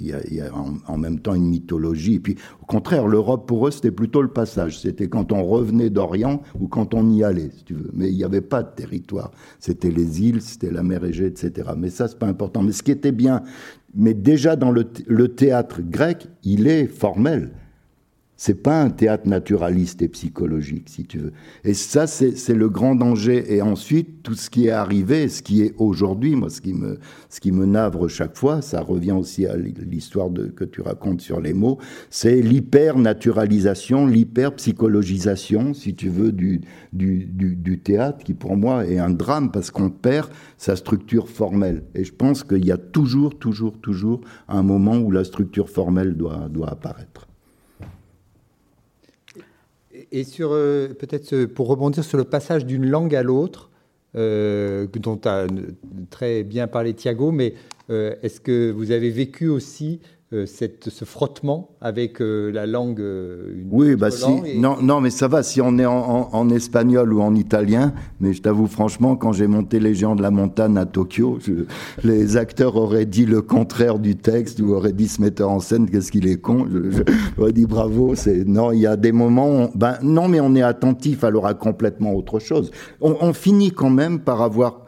il y a, en, même temps une mythologie. Et puis, au contraire, l'Europe pour eux, c'était plutôt le passage. C'était quand on revenait d'Orient ou quand on y allait, si tu veux. Mais il n'y avait pas de territoire. C'était les îles, c'était la mer Égée, etc. Mais ça, c'est pas important. Mais ce qui était bien, mais déjà dans le théâtre grec, il est formel c'est pas un théâtre naturaliste et psychologique, si tu veux. Et ça, c'est le grand danger. Et ensuite, tout ce qui est arrivé, ce qui est aujourd'hui, moi, ce qui me, ce qui me navre chaque fois, ça revient aussi à l'histoire que tu racontes sur les mots, c'est l'hyper-naturalisation, l'hyper-psychologisation, si tu veux, du, du, du, du, théâtre, qui pour moi est un drame parce qu'on perd sa structure formelle. Et je pense qu'il y a toujours, toujours, toujours un moment où la structure formelle doit, doit apparaître. Et sur euh, peut-être pour rebondir sur le passage d'une langue à l'autre, euh, dont a très bien parlé Thiago, mais euh, est-ce que vous avez vécu aussi euh, cette, ce frottement avec euh, la langue. Euh, oui, bah si. Non, non, mais ça va. Si on est en, en, espagnol ou en italien, mais je t'avoue franchement, quand j'ai monté Les Géants de la Montagne à Tokyo, les acteurs auraient dit le contraire du texte ou auraient dit ce metteur en scène qu'est-ce qu'il est con. J'aurais dit bravo. C'est non, il y a des moments. ben non, mais on est attentif à l'aura complètement autre chose. On, on finit quand même par avoir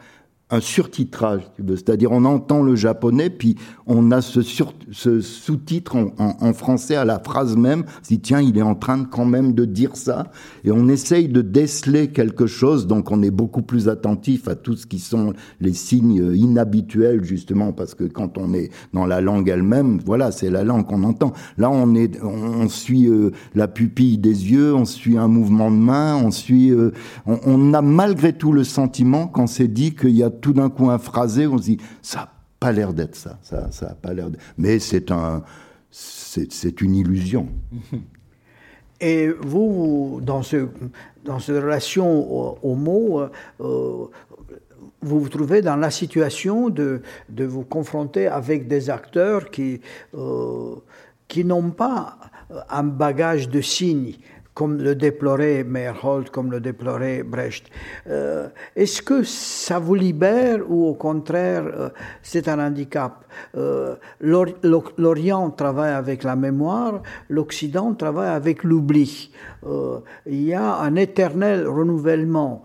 un surtitrage, c'est-à-dire on entend le japonais, puis on a ce, sous-titre en, français à la phrase même, si tiens, il est en train de, quand même de dire ça, et on essaye de déceler quelque chose, donc on est beaucoup plus attentif à tout ce qui sont les signes inhabituels, justement, parce que quand on est dans la langue elle-même, voilà, c'est la langue qu'on entend. Là, on, est, on, suit euh, la pupille des yeux, on suit un mouvement de main, on suit... Euh, on, on a malgré tout le sentiment, quand c'est dit qu'il y a tout d'un coup un phrasé, on se dit, ça n'a pas l'air d'être ça, ça, ça a pas l'air Mais c'est un, c'est une illusion. [laughs] Et vous, dans, ce, dans cette relation au, mot, euh, vous vous trouvez dans la situation de, de vous confronter avec des acteurs qui, euh, qui n'ont pas un bagage de signes comme le déplorait Meyerhold, comme le déplorait Brecht. Euh, est-ce que ça vous libère ou au contraire euh, c'est un handicap? Euh, L'Orient travaille avec la mémoire, l'Occident travaille avec l'oubli. il y a un éternel renouvellement.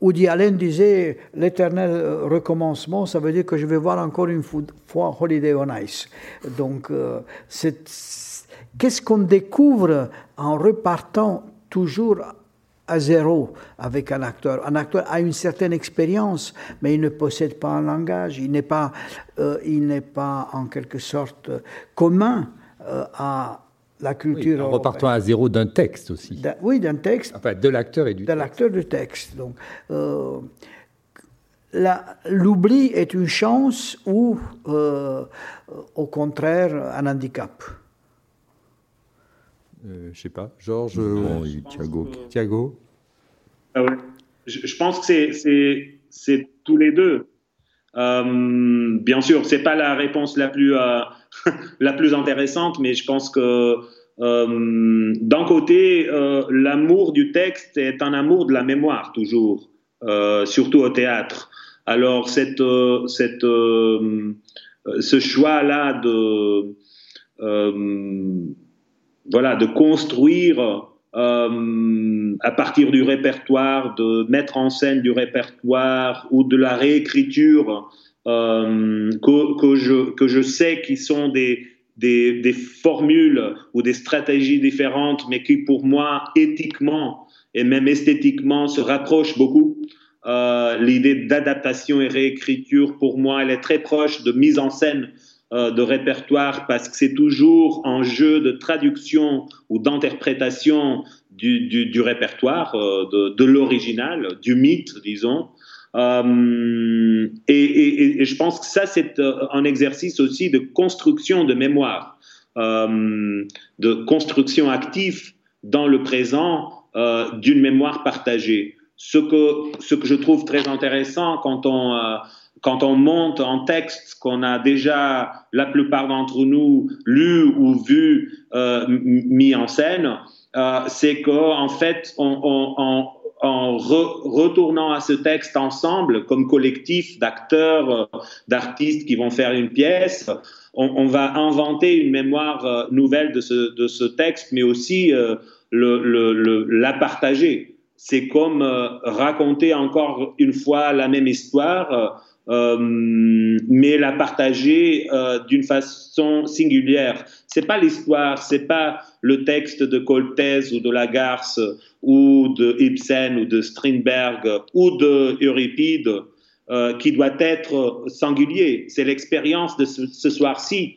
Woody Allen disait l'éternel recommencement, ça veut dire que je vais voir encore une fois Holiday on Ice. Donc, c'est Qu'est-ce qu'on découvre en repartant toujours à zéro avec un acteur? Un acteur a une certaine expérience, mais il ne possède pas un langage, il n'est pas, euh, il n'est pas en quelque sorte commun euh, à la culture. en repartant à zéro d'un texte aussi. oui, d'un texte. Enfin, de l'acteur et du de l'acteur du texte. Donc, euh, l'oubli est une chance ou, euh, au contraire, un handicap. Euh, je sais pas, Georges ou Thiago. Thiago. Ah je, pense que c'est tous les deux. Euh, bien sûr, c'est pas la réponse la plus euh, [laughs] la plus intéressante, mais je pense que euh, d'un côté, l'amour du texte est un amour de la mémoire toujours, surtout au théâtre. Alors cette cette ce choix-là de voilà de construire euh, à partir du répertoire, de mettre en scène du répertoire ou de la réécriture euh, que, je, que je sais qui sont des, des, des, formules ou des stratégies différentes, mais qui pour moi, éthiquement et même esthétiquement, se rapprochent beaucoup. Euh, L'idée d'adaptation et réécriture, pour moi, elle est très proche de mise en scène euh, de répertoire parce que c'est toujours un jeu de traduction ou d'interprétation du, du, répertoire, euh, de, l'original, du mythe, disons. Euh, et, et, je pense que ça, c'est un exercice aussi de construction de mémoire, de construction active dans le présent d'une mémoire partagée. Ce que, ce que je trouve très intéressant quand on quand on monte un texte qu'on a déjà, la plupart d'entre nous, lu ou vu, euh, mis en scène, euh, c'est qu'en fait, en retournant à ce texte ensemble, comme collectif d'acteurs, euh, d'artistes qui vont faire une pièce, on, va inventer une mémoire euh, nouvelle de ce, de ce texte, mais aussi euh, le, le, la partager. C'est comme raconter encore une fois la même histoire euh, mais la partager euh, d'une façon singulière. C'est pas l'histoire, c'est pas le texte de Coltès ou de Lagarce ou de Ibsen ou de Strindberg ou de Euripide euh, qui doit être singulier. C'est l'expérience de ce, soir-ci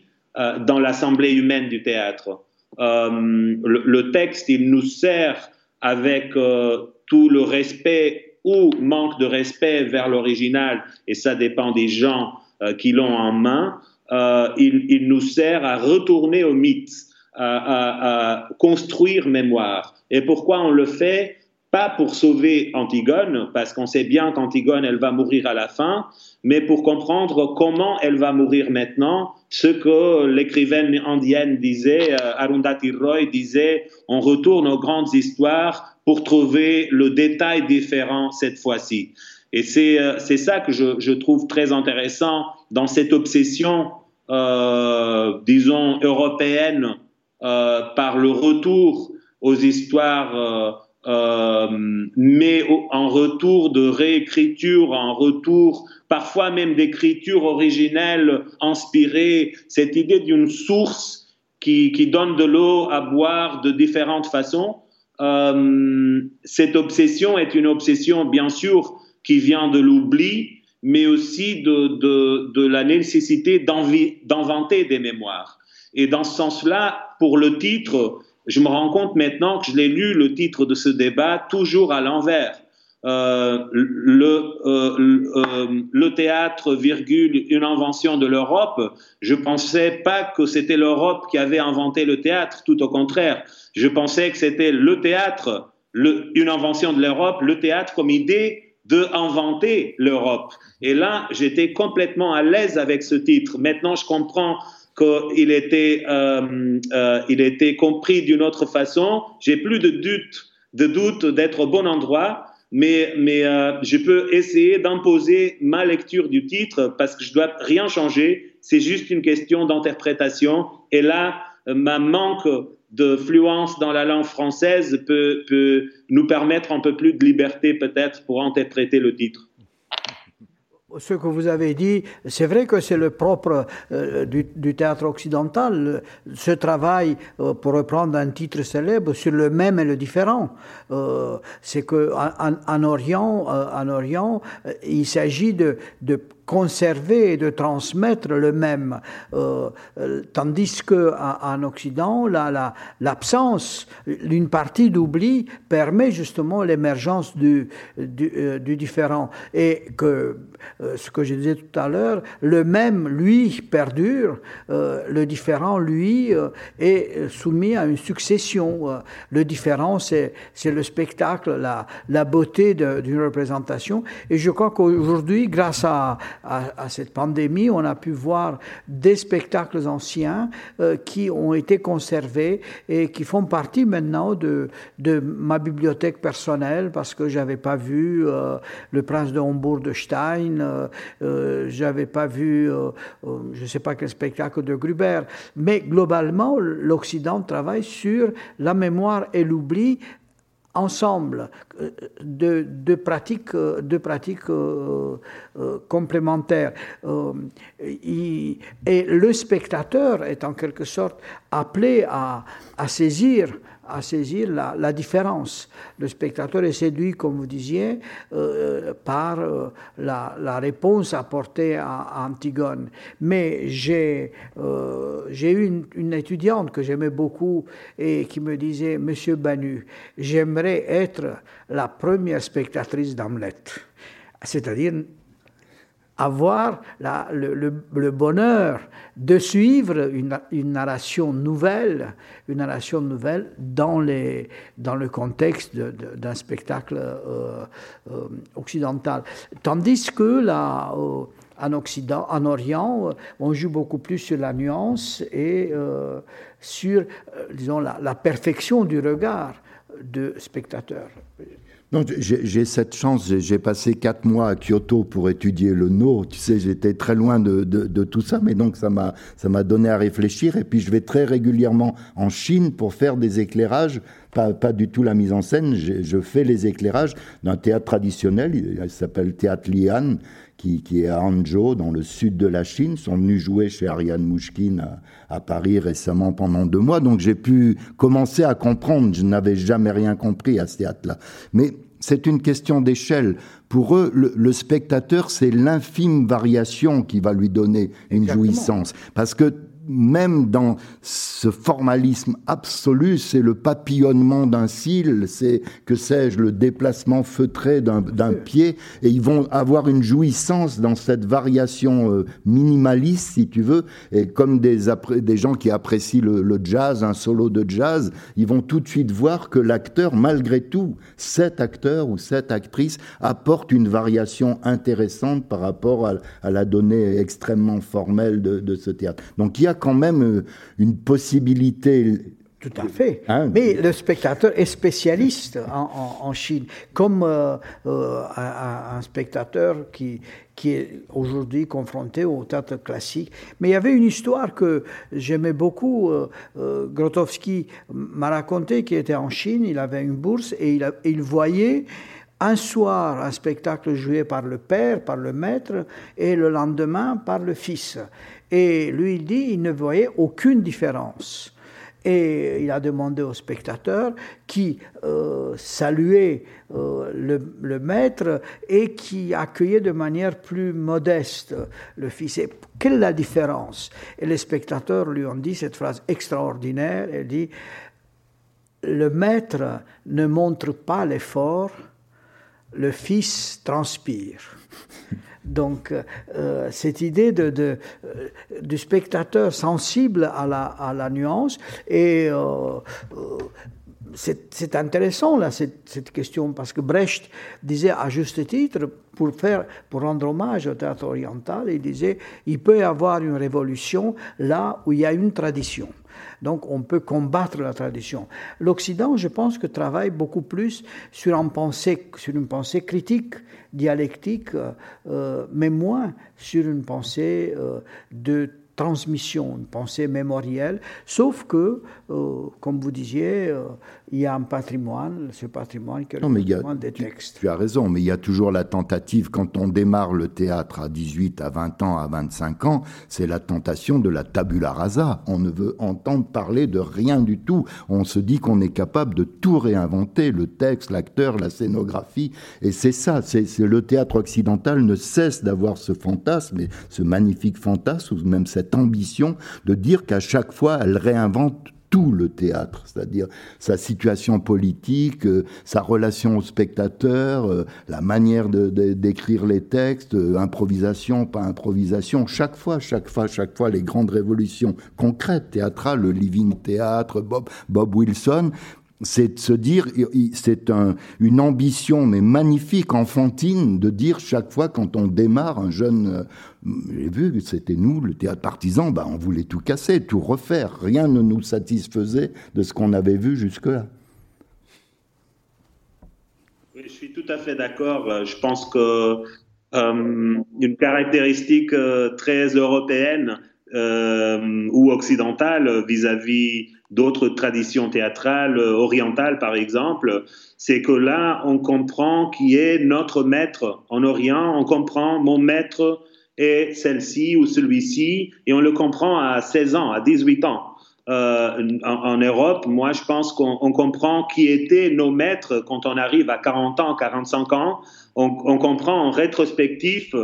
dans l'assemblée humaine du théâtre. Le, le, texte, il nous sert avec tout le respect ou manque de respect vers l'original, et ça dépend des gens euh, qui l'ont en main, euh, il, nous sert à retourner au mythe, à, à, à, construire mémoire. Et pourquoi on le fait? Pas pour sauver Antigone, parce qu'on sait bien qu'Antigone, elle va mourir à la fin, mais pour comprendre comment elle va mourir maintenant, ce que l'écrivaine indienne disait, euh, Arundhati Roy disait, on retourne aux grandes histoires pour trouver le détail différent cette fois-ci. Et c'est euh, ça que je, je, trouve très intéressant dans cette obsession, euh, disons, européenne euh, par le retour aux histoires, euh, euh mais en retour de réécriture, en retour parfois même d'écriture originelle inspirée, cette idée d'une source qui, qui donne de l'eau à boire de différentes façons euh, cette obsession est une obsession, bien sûr, qui vient de l'oubli, mais aussi de, de, de la nécessité d'inventer des mémoires. Et dans ce sens-là, pour le titre, je me rends compte maintenant que je l'ai lu, le titre de ce débat, toujours à l'envers. Euh, le, euh, euh, le théâtre, une invention de l'Europe, je pensais pas que c'était l'Europe qui avait inventé le théâtre, tout au contraire. Je pensais que c'était le théâtre, une invention de l'Europe, le théâtre comme idée de inventer l'Europe. Et là, j'étais complètement à l'aise avec ce titre. Maintenant, je comprends qu'il était, il était compris d'une autre façon. J'ai plus de doute, de doute d'être au bon endroit mais, euh, je peux essayer d'imposer ma lecture du titre parce que je dois rien changer. C'est juste une question d'interprétation. Et là, euh, ma manque de fluence dans la langue française peut nous permettre un peu plus de liberté peut-être pour interpréter le titre ce que vous avez dit, c'est vrai que c'est le propre euh, du, théâtre occidental, ce travail, euh, pour reprendre un titre célèbre, sur le même et le différent. Euh, c'est que en, en, Orient, en Orient, il s'agit de conserver et de transmettre le même. Euh, tandis que en Occident, l'absence, d'une partie d'oubli permet justement l'émergence du, du, du, différent. Et que, ce que je disais tout à l'heure, le même, lui, perdure, le différent, lui, est soumis à une succession. Le différent, c'est le spectacle, la, la beauté d'une représentation. Et je crois qu'aujourd'hui, grâce à, à, cette pandémie, on a pu voir des spectacles anciens euh, qui ont été conservés et qui font partie maintenant de, ma bibliothèque personnelle parce que j'avais pas vu euh, Le Prince de Hombourg de Stein, euh, euh j'avais pas vu, je sais pas quel spectacle de Gruber, mais globalement, l'Occident travaille sur la mémoire et l'oubli ensemble euh, de, de pratiques, de pratiques euh, euh, complémentaires. et le spectateur est en quelque sorte appelé à saisir à saisir la, différence. Le spectateur est séduit, comme vous disiez, euh, par euh, la, réponse apportée à, Antigone. Mais j'ai euh, eu une, une, étudiante que j'aimais beaucoup et qui me disait, Monsieur Banu, j'aimerais être la première spectatrice d'Hamlet. C'est-à-dire avoir la, le, bonheur de suivre une, narration nouvelle, une narration nouvelle dans, le contexte d'un spectacle euh, euh, occidental. Tandis que là, euh, en Orient, on joue beaucoup plus sur la nuance et sur, disons, la, la perfection du regard de spectateur. J'ai cette chance, j'ai passé quatre mois à Kyoto pour étudier le no. Tu sais, j'étais très loin de, de, de, tout ça, mais donc ça m'a ça m'a donné à réfléchir. Et puis je vais très régulièrement en Chine pour faire des éclairages, pas, pas du tout la mise en scène. Je, je fais les éclairages d'un théâtre traditionnel, il s'appelle Théâtre Lian, qui, qui, est à Hangzhou, dans le sud de la Chine, sont venus jouer chez Ariane Mouchkine à, à Paris récemment pendant deux mois. Donc j'ai pu commencer à comprendre. Je n'avais jamais rien compris à ce théâtre-là. Mais c'est une question d'échelle. Pour eux, le, spectateur, c'est l'infime variation qui va lui donner une jouissance. Parce que même dans ce formalisme absolu, c'est le papillonnement d'un cil, c'est, que sais-je, le déplacement feutré d'un, pied, et ils vont avoir une jouissance dans cette variation euh, minimaliste, si tu veux, et comme des, des gens qui apprécient le, le, jazz, un solo de jazz, ils vont tout de suite voir que l'acteur, malgré tout, cet acteur ou cette actrice apporte une variation intéressante par rapport à, à la donnée extrêmement formelle de, de ce théâtre. Donc il y a quand même euh, une possibilité tout à fait. Hein, Mais le spectateur est spécialiste en, Chine, comme euh, euh, un, spectateur qui, qui est aujourd'hui confronté au théâtre classique. Mais il y avait une histoire que j'aimais beaucoup. Grotowski m'a raconté qu'il était en Chine, il avait une bourse et il, il voyait un soir un spectacle joué par le père, par le maître, et le lendemain par le fils. Et lui, il dit, il ne voyait aucune différence. Et il a demandé au spectateur qui euh, saluait euh, le, maître et qui accueillait de manière plus modeste le fils. Et quelle est la différence? Et les spectateurs lui ont dit cette phrase extraordinaire. Il dit Le maître ne montre pas l'effort, le fils transpire. Donc, euh, cette idée de, euh, du spectateur sensible à la, à la nuance et euh, c'est intéressant là cette, cette, question parce que Brecht disait à juste titre pour faire pour rendre hommage au théâtre oriental il disait il peut y avoir une révolution là où il y a une tradition donc on peut combattre la tradition. L'Occident, je pense que travaille beaucoup plus sur, une pensée, critique, dialectique, euh, mais moins sur une pensée euh, de transmission, une pensée mémorielle, sauf que, euh, comme vous disiez, euh, il y a un patrimoine, ce patrimoine qui est le patrimoine des textes. Tu as raison, mais il y a toujours la tentative, quand on démarre le théâtre à 18, à 20 ans, à 25 ans, c'est la tentation de la tabula rasa. On ne veut entendre parler de rien du tout. On se dit qu'on est capable de tout réinventer, le texte, l'acteur, la scénographie, et c'est ça, c'est le théâtre occidental ne cesse d'avoir ce fantasme, ce magnifique fantasme, ou même cette ambition de dire qu'à chaque fois, elle réinvente tout le théâtre, c'est-à-dire sa situation politique, euh, sa relation au spectateur, euh, la manière d'écrire les textes, euh, improvisation, pas improvisation. Chaque fois, chaque fois, chaque fois, les grandes révolutions concrètes, théâtrales, le Living Theatre, Bob, Bob Wilson, c'est de se dire, c'est une ambition, mais magnifique, enfantine, de dire chaque fois quand on démarre un jeune, euh, j'ai vu, c'était nous, le théâtre partisan, bah, on voulait tout casser, tout refaire. Rien ne nous satisfaisait de ce qu'on avait vu jusque-là. Oui, je suis tout à fait d'accord. Euh, je pense que euh, caractéristique très européenne ou occidentale vis-à-vis d'autres traditions théâtrales euh, orientales, par exemple, c'est que là, on comprend qui est notre maître en Orient, on comprend mon maître est celle-ci ou celui-ci, et on le comprend à 16 ans, à 18 ans. Euh, en, Europe, moi, je pense qu'on comprend qui étaient nos maîtres quand on arrive à 40 ans, 45 ans. On, on comprend en rétrospectif,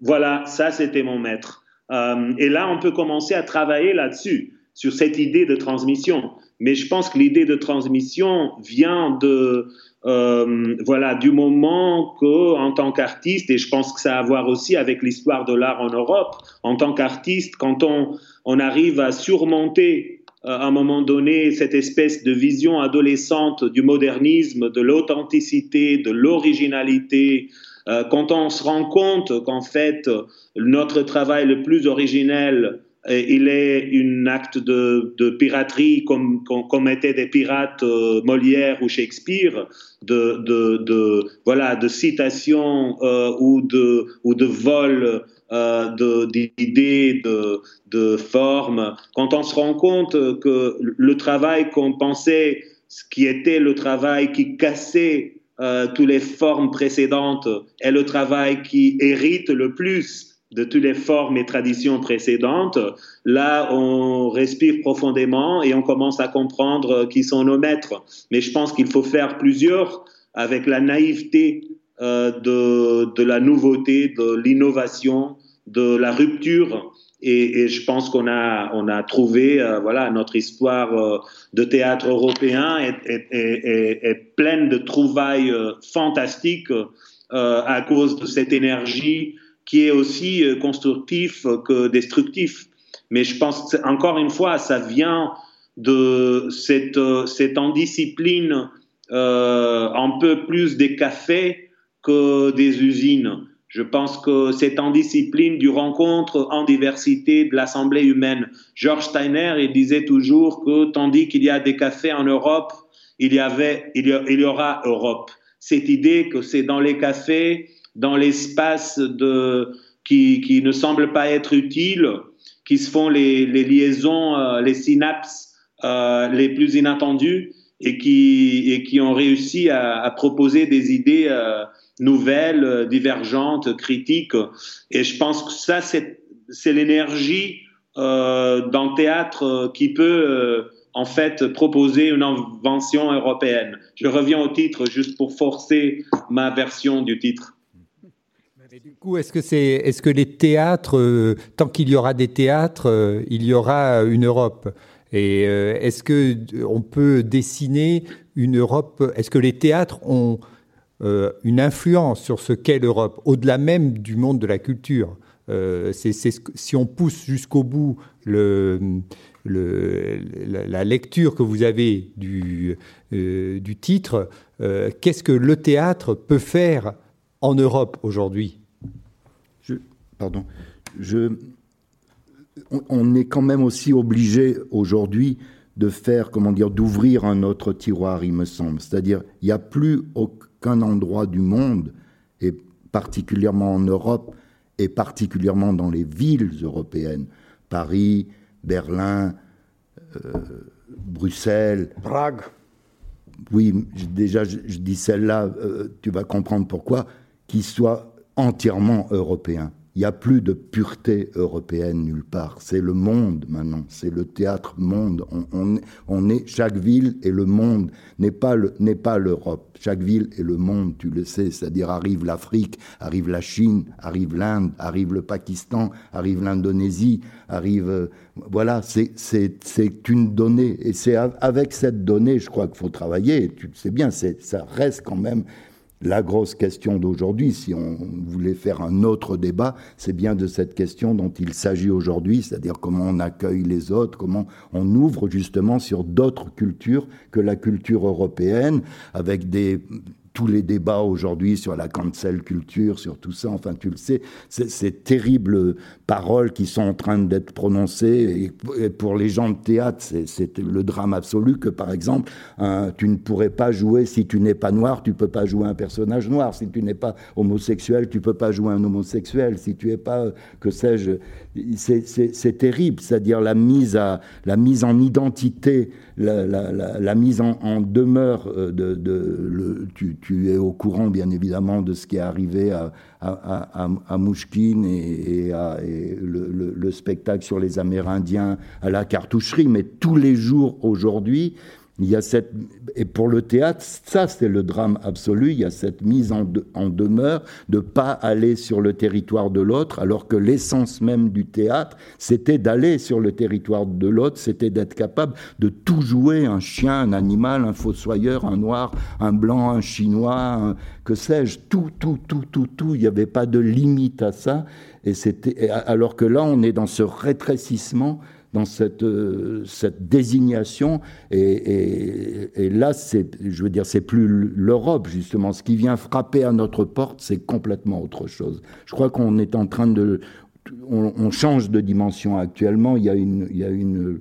voilà, ça c'était mon maître. Euh, et là, on peut commencer à travailler là-dessus sur cette idée de transmission. Mais je pense que l'idée de transmission vient de euh, voilà du moment que en tant qu'artiste et je pense que ça a à voir aussi avec l'histoire de l'art en Europe en tant qu'artiste quand on on arrive à surmonter euh, à un moment donné cette espèce de vision adolescente du modernisme de l'authenticité de l'originalité euh, quand on se rend compte qu'en fait notre travail le plus originel il est un acte de, piraterie comme, comme, étaient des pirates euh, Molière ou Shakespeare, de, de, voilà, de citation euh, ou, de, ou de vol euh, d'idées, de, de formes. Quand on se rend compte que le travail qu'on pensait, ce qui était le travail qui cassait toutes les formes précédentes, est le travail qui hérite le plus de toutes les formes et traditions précédentes, là, on respire profondément et on commence à comprendre qui sont nos maîtres. Mais je pense qu'il faut faire plusieurs avec la naïveté euh, de, de, la nouveauté, de l'innovation, de la rupture. Et, je pense qu'on a, on a trouvé, euh, voilà, notre histoire euh, de théâtre européen est, pleine de trouvailles euh, fantastiques à cause de cette énergie qui est aussi constructif que destructif. Mais je pense, encore une fois, ça vient de cette, cette indiscipline un peu plus des cafés que des usines. Je pense que cette indiscipline du rencontre en diversité de l'Assemblée humaine. George Steiner, il disait toujours que tandis qu'il y a des cafés en Europe, il y, avait, il y aura Europe. Cette idée que c'est dans les cafés dans l'espace de, qui, qui, ne semble pas être utile, qui se font les, liaisons, euh, les synapses euh, les plus inattendues et qui, et qui ont réussi à, à proposer des idées euh, nouvelles, divergentes, critiques. Et je pense que ça, c'est l'énergie euh, le théâtre qui peut en fait proposer une invention européenne. Je reviens au titre juste pour forcer ma version du titre du coup, est-ce que, c'est, est-ce que les théâtres, euh, tant qu'il y aura des théâtres, euh, il y aura une Europe? Et euh, est-ce que on peut dessiner une Europe? Est-ce que les théâtres ont une influence sur ce qu'est l'Europe, au-delà même du monde de la culture. C'est, si on pousse jusqu'au bout la, lecture que vous avez du, du titre, qu'est-ce que le théâtre peut faire en Europe aujourd'hui? Pardon, on, est quand même aussi obligé aujourd'hui de faire, comment dire, d'ouvrir un autre tiroir, il me semble. C'est-à-dire, il n'y a plus aucun endroit du monde, et particulièrement en Europe, et particulièrement dans les villes européennes, Paris, Berlin, Bruxelles. Prague. Oui, déjà, je, dis celle-là, tu vas comprendre pourquoi, qui soit entièrement européen. Il n'y a plus de pureté européenne nulle part. C'est le monde maintenant. C'est le théâtre monde. On, est chaque ville et le monde n'est pas n'est pas l'Europe. Chaque ville est le monde. Tu le sais. C'est-à-dire arrive l'Afrique, arrive la Chine, arrive l'Inde, arrive le Pakistan, arrive l'Indonésie, arrive euh, voilà. C'est c'est une donnée et c'est avec cette donnée, je crois qu'il faut travailler. Tu le sais bien. Ça reste quand même la grosse question d'aujourd'hui, si on voulait faire un autre débat, c'est bien de cette question dont il s'agit aujourd'hui, c'est-à-dire comment on accueille les autres, comment on ouvre justement sur d'autres cultures que la culture européenne, avec des tous les débats aujourd'hui sur la cancel culture, sur tout ça, enfin tu le sais, ces terribles paroles qui sont en train d'être prononcées, et pour les gens de théâtre, c'est le drame absolu que par exemple, tu ne pourrais pas jouer, si tu n'es pas noir, tu peux pas jouer un personnage noir, si tu n'es pas homosexuel, tu peux pas jouer un homosexuel, si tu es pas, que sais-je, c'est terrible, c'est-à-dire la la mise en identité, la, la, la, mise en, en, demeure euh, de, de le, tu, tu, es au courant bien évidemment de ce qui est arrivé à, à, à, à Mouchkine et, et, à, et le, le, le, spectacle sur les Amérindiens à la cartoucherie, mais tous les jours aujourd'hui, il y a cette, et pour le théâtre, ça c'est le drame absolu, il y a cette mise en, demeure de pas aller sur le territoire de l'autre, alors que l'essence même du théâtre, c'était d'aller sur le territoire de l'autre, c'était d'être capable de tout jouer, un chien, un animal, un fossoyeur, un noir, un blanc, un chinois, que sais-je, tout, tout, tout, tout, tout, il n'y avait pas de limite à ça, et c'était, alors que là on est dans ce rétrécissement dans cette, euh, cette désignation. Et, là, c'est, je veux dire, c'est plus l'Europe, justement. Ce qui vient frapper à notre porte, c'est complètement autre chose. Je crois qu'on est en train de. On, on, change de dimension actuellement. Il y a une. Il y a une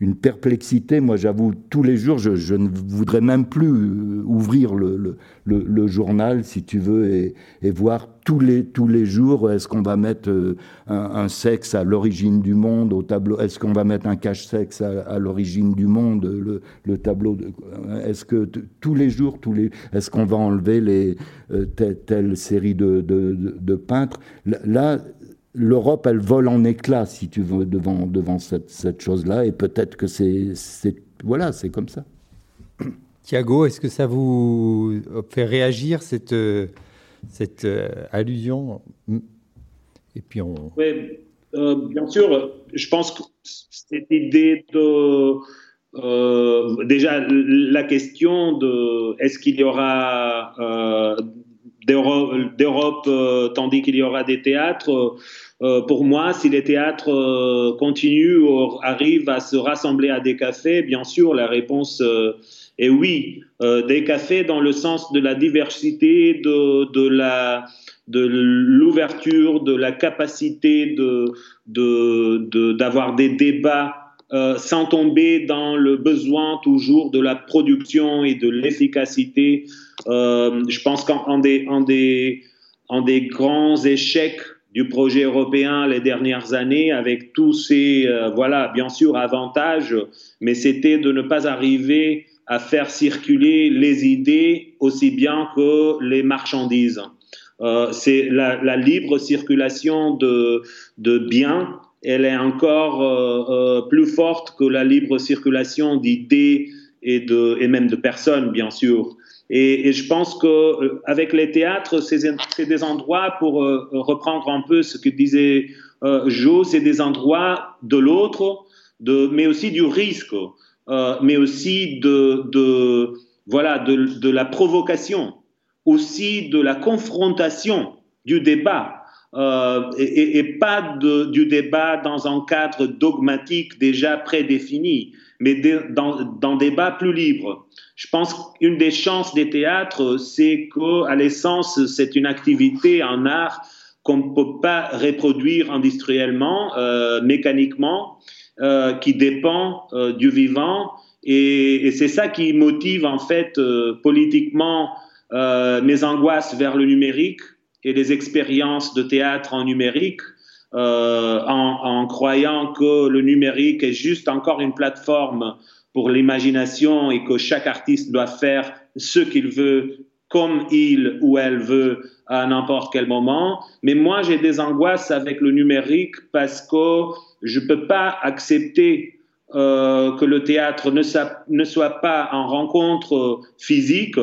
une perplexité. Moi, j'avoue, tous les jours, je, ne voudrais même plus euh, ouvrir le, journal, si tu veux, et, voir tous les, tous les jours, est-ce qu'on va mettre euh, un, sexe à l'origine du monde au tableau? Est-ce qu'on va mettre un cache-sexe à, l'origine du monde, le, le tableau Est-ce que tous les jours, tous les, est-ce qu'on va enlever les euh, telle, série de, de, de, de peintres? Là, l'Europe, elle vole en éclats, si tu veux, devant, devant cette, cette chose-là, et peut-être que c'est, voilà, c'est comme ça. [coughs] Thiago, est-ce que ça vous fait réagir cette, cette euh, allusion? Et puis on. Oui, euh, bien sûr. Je pense que cette idée de euh, déjà la question de est-ce qu'il y aura euh, d'Europe euh, tandis qu'il y aura des théâtres. Euh, pour moi, si les théâtres euh, continuent ou arrivent à se rassembler à des cafés, bien sûr, la réponse est oui. des cafés dans le sens de la diversité, de, de la de l'ouverture, de la capacité de d'avoir de, des débats euh, sans tomber dans le besoin toujours de la production et de l'efficacité. Euh, je pense qu'en des, grands échecs du projet européen les dernières années, avec tous ces, euh, voilà, bien sûr, avantages, mais c'était de ne pas arriver à faire circuler les idées aussi bien que les marchandises. Euh, c'est la, libre circulation de, biens elle est encore plus forte que la libre circulation d'idées et même de personnes, bien sûr. Et, je pense qu'avec euh, les théâtres, c'est des endroits, pour reprendre un peu ce que disait Jo, c'est des endroits de l'autre, mais aussi du risque, mais aussi de, voilà, de la provocation, aussi de la confrontation, du débat. Euh, et, pas du débat dans un cadre dogmatique déjà prédéfini, mais dans, dans débat plus libre. Je pense qu'une des chances des théâtres, c'est qu'à l'essence, c'est une activité, un art qu'on ne peut pas reproduire industriellement, euh, mécaniquement, euh, qui dépend du vivant. Et, et c'est ça qui motive en fait politiquement mes angoisses vers le numérique et les expériences de théâtre en numérique, euh, en, croyant que le numérique est juste encore une plateforme pour l'imagination et que chaque artiste doit faire ce qu'il veut comme il ou elle veut à n'importe quel moment. Mais moi, j'ai des angoisses avec le numérique parce que je ne peux pas accepter euh, que le théâtre ne, ne, soit pas en rencontre physique,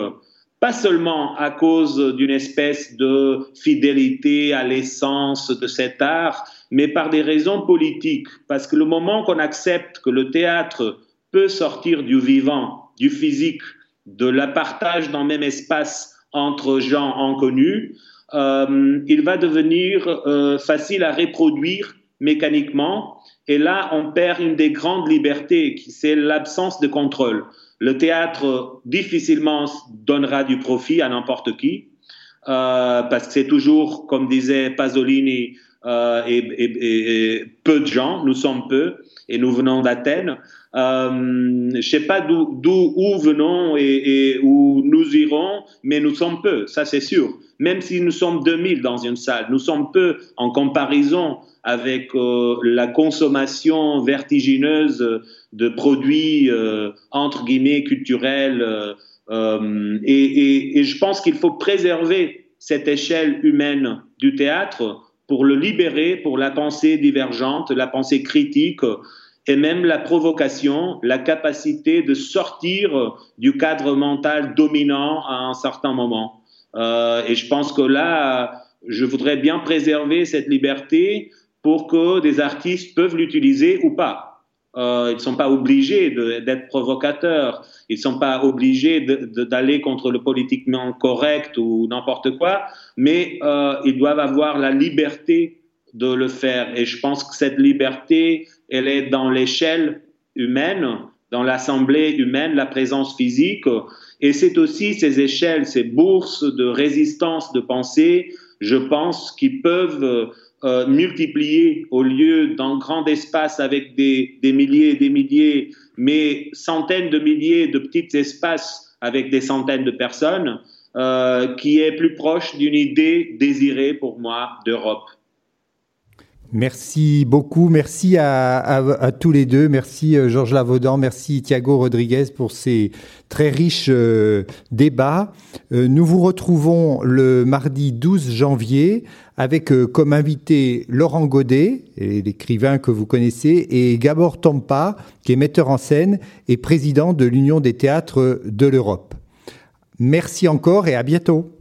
pas seulement à cause d'une espèce de fidélité à l'essence de cet art, mais par des raisons politiques. Parce que le moment qu'on accepte que le théâtre peut sortir du vivant, du physique, de la partage dans le même espace entre gens inconnus, euh, il va devenir euh, facile à reproduire mécaniquement. Et là, on perd une des grandes libertés, qui c'est l'absence de contrôle. Le théâtre difficilement donnera du profit à n'importe qui, euh, parce que c'est toujours, comme disait Pasolini, euh, et, peu de gens, nous sommes peu, et nous venons d'Athènes. Euh, je sais pas d'où où venons et, où nous irons, mais nous sommes peu, ça c'est sûr. Même si nous sommes 2000 dans une salle, nous sommes peu en comparaison avec euh, la consommation vertigineuse de produits entre guillemets culturels. Et je pense qu'il faut préserver cette échelle humaine du théâtre pour le libérer pour la pensée divergente, la pensée critique et même la provocation, la capacité de sortir du cadre mental dominant à un certain moment. Euh, et je pense que là, je voudrais bien préserver cette liberté pour que des artistes peuvent l'utiliser ou pas. Euh, ils ne sont pas obligés d'être provocateurs, ils ne sont pas obligés d'aller contre le politiquement correct ou n'importe quoi, mais euh, ils doivent avoir la liberté de le faire. Et je pense que cette liberté, elle est dans l'échelle humaine, dans l'assemblée humaine, la présence physique, et c'est aussi ces échelles, ces bourses de résistance de pensée, je pense, qui peuvent euh, au lieu d'un grand espace avec des, des, milliers et des milliers, mais centaines de milliers de petits espaces avec des centaines de personnes, euh, qui est plus proche d'une idée désirée pour moi d'Europe. Merci beaucoup, merci à, tous les deux, merci euh, Georges Lavaudan, merci Thiago Rodriguez pour ces très riches euh, débats. Euh, nous vous retrouvons le mardi 12 janvier avec comme invité Laurent Godet, l'écrivain que vous connaissez, et Gabor Tompa, qui est metteur en scène et président de l'Union des théâtres de l'Europe. Merci encore et à bientôt.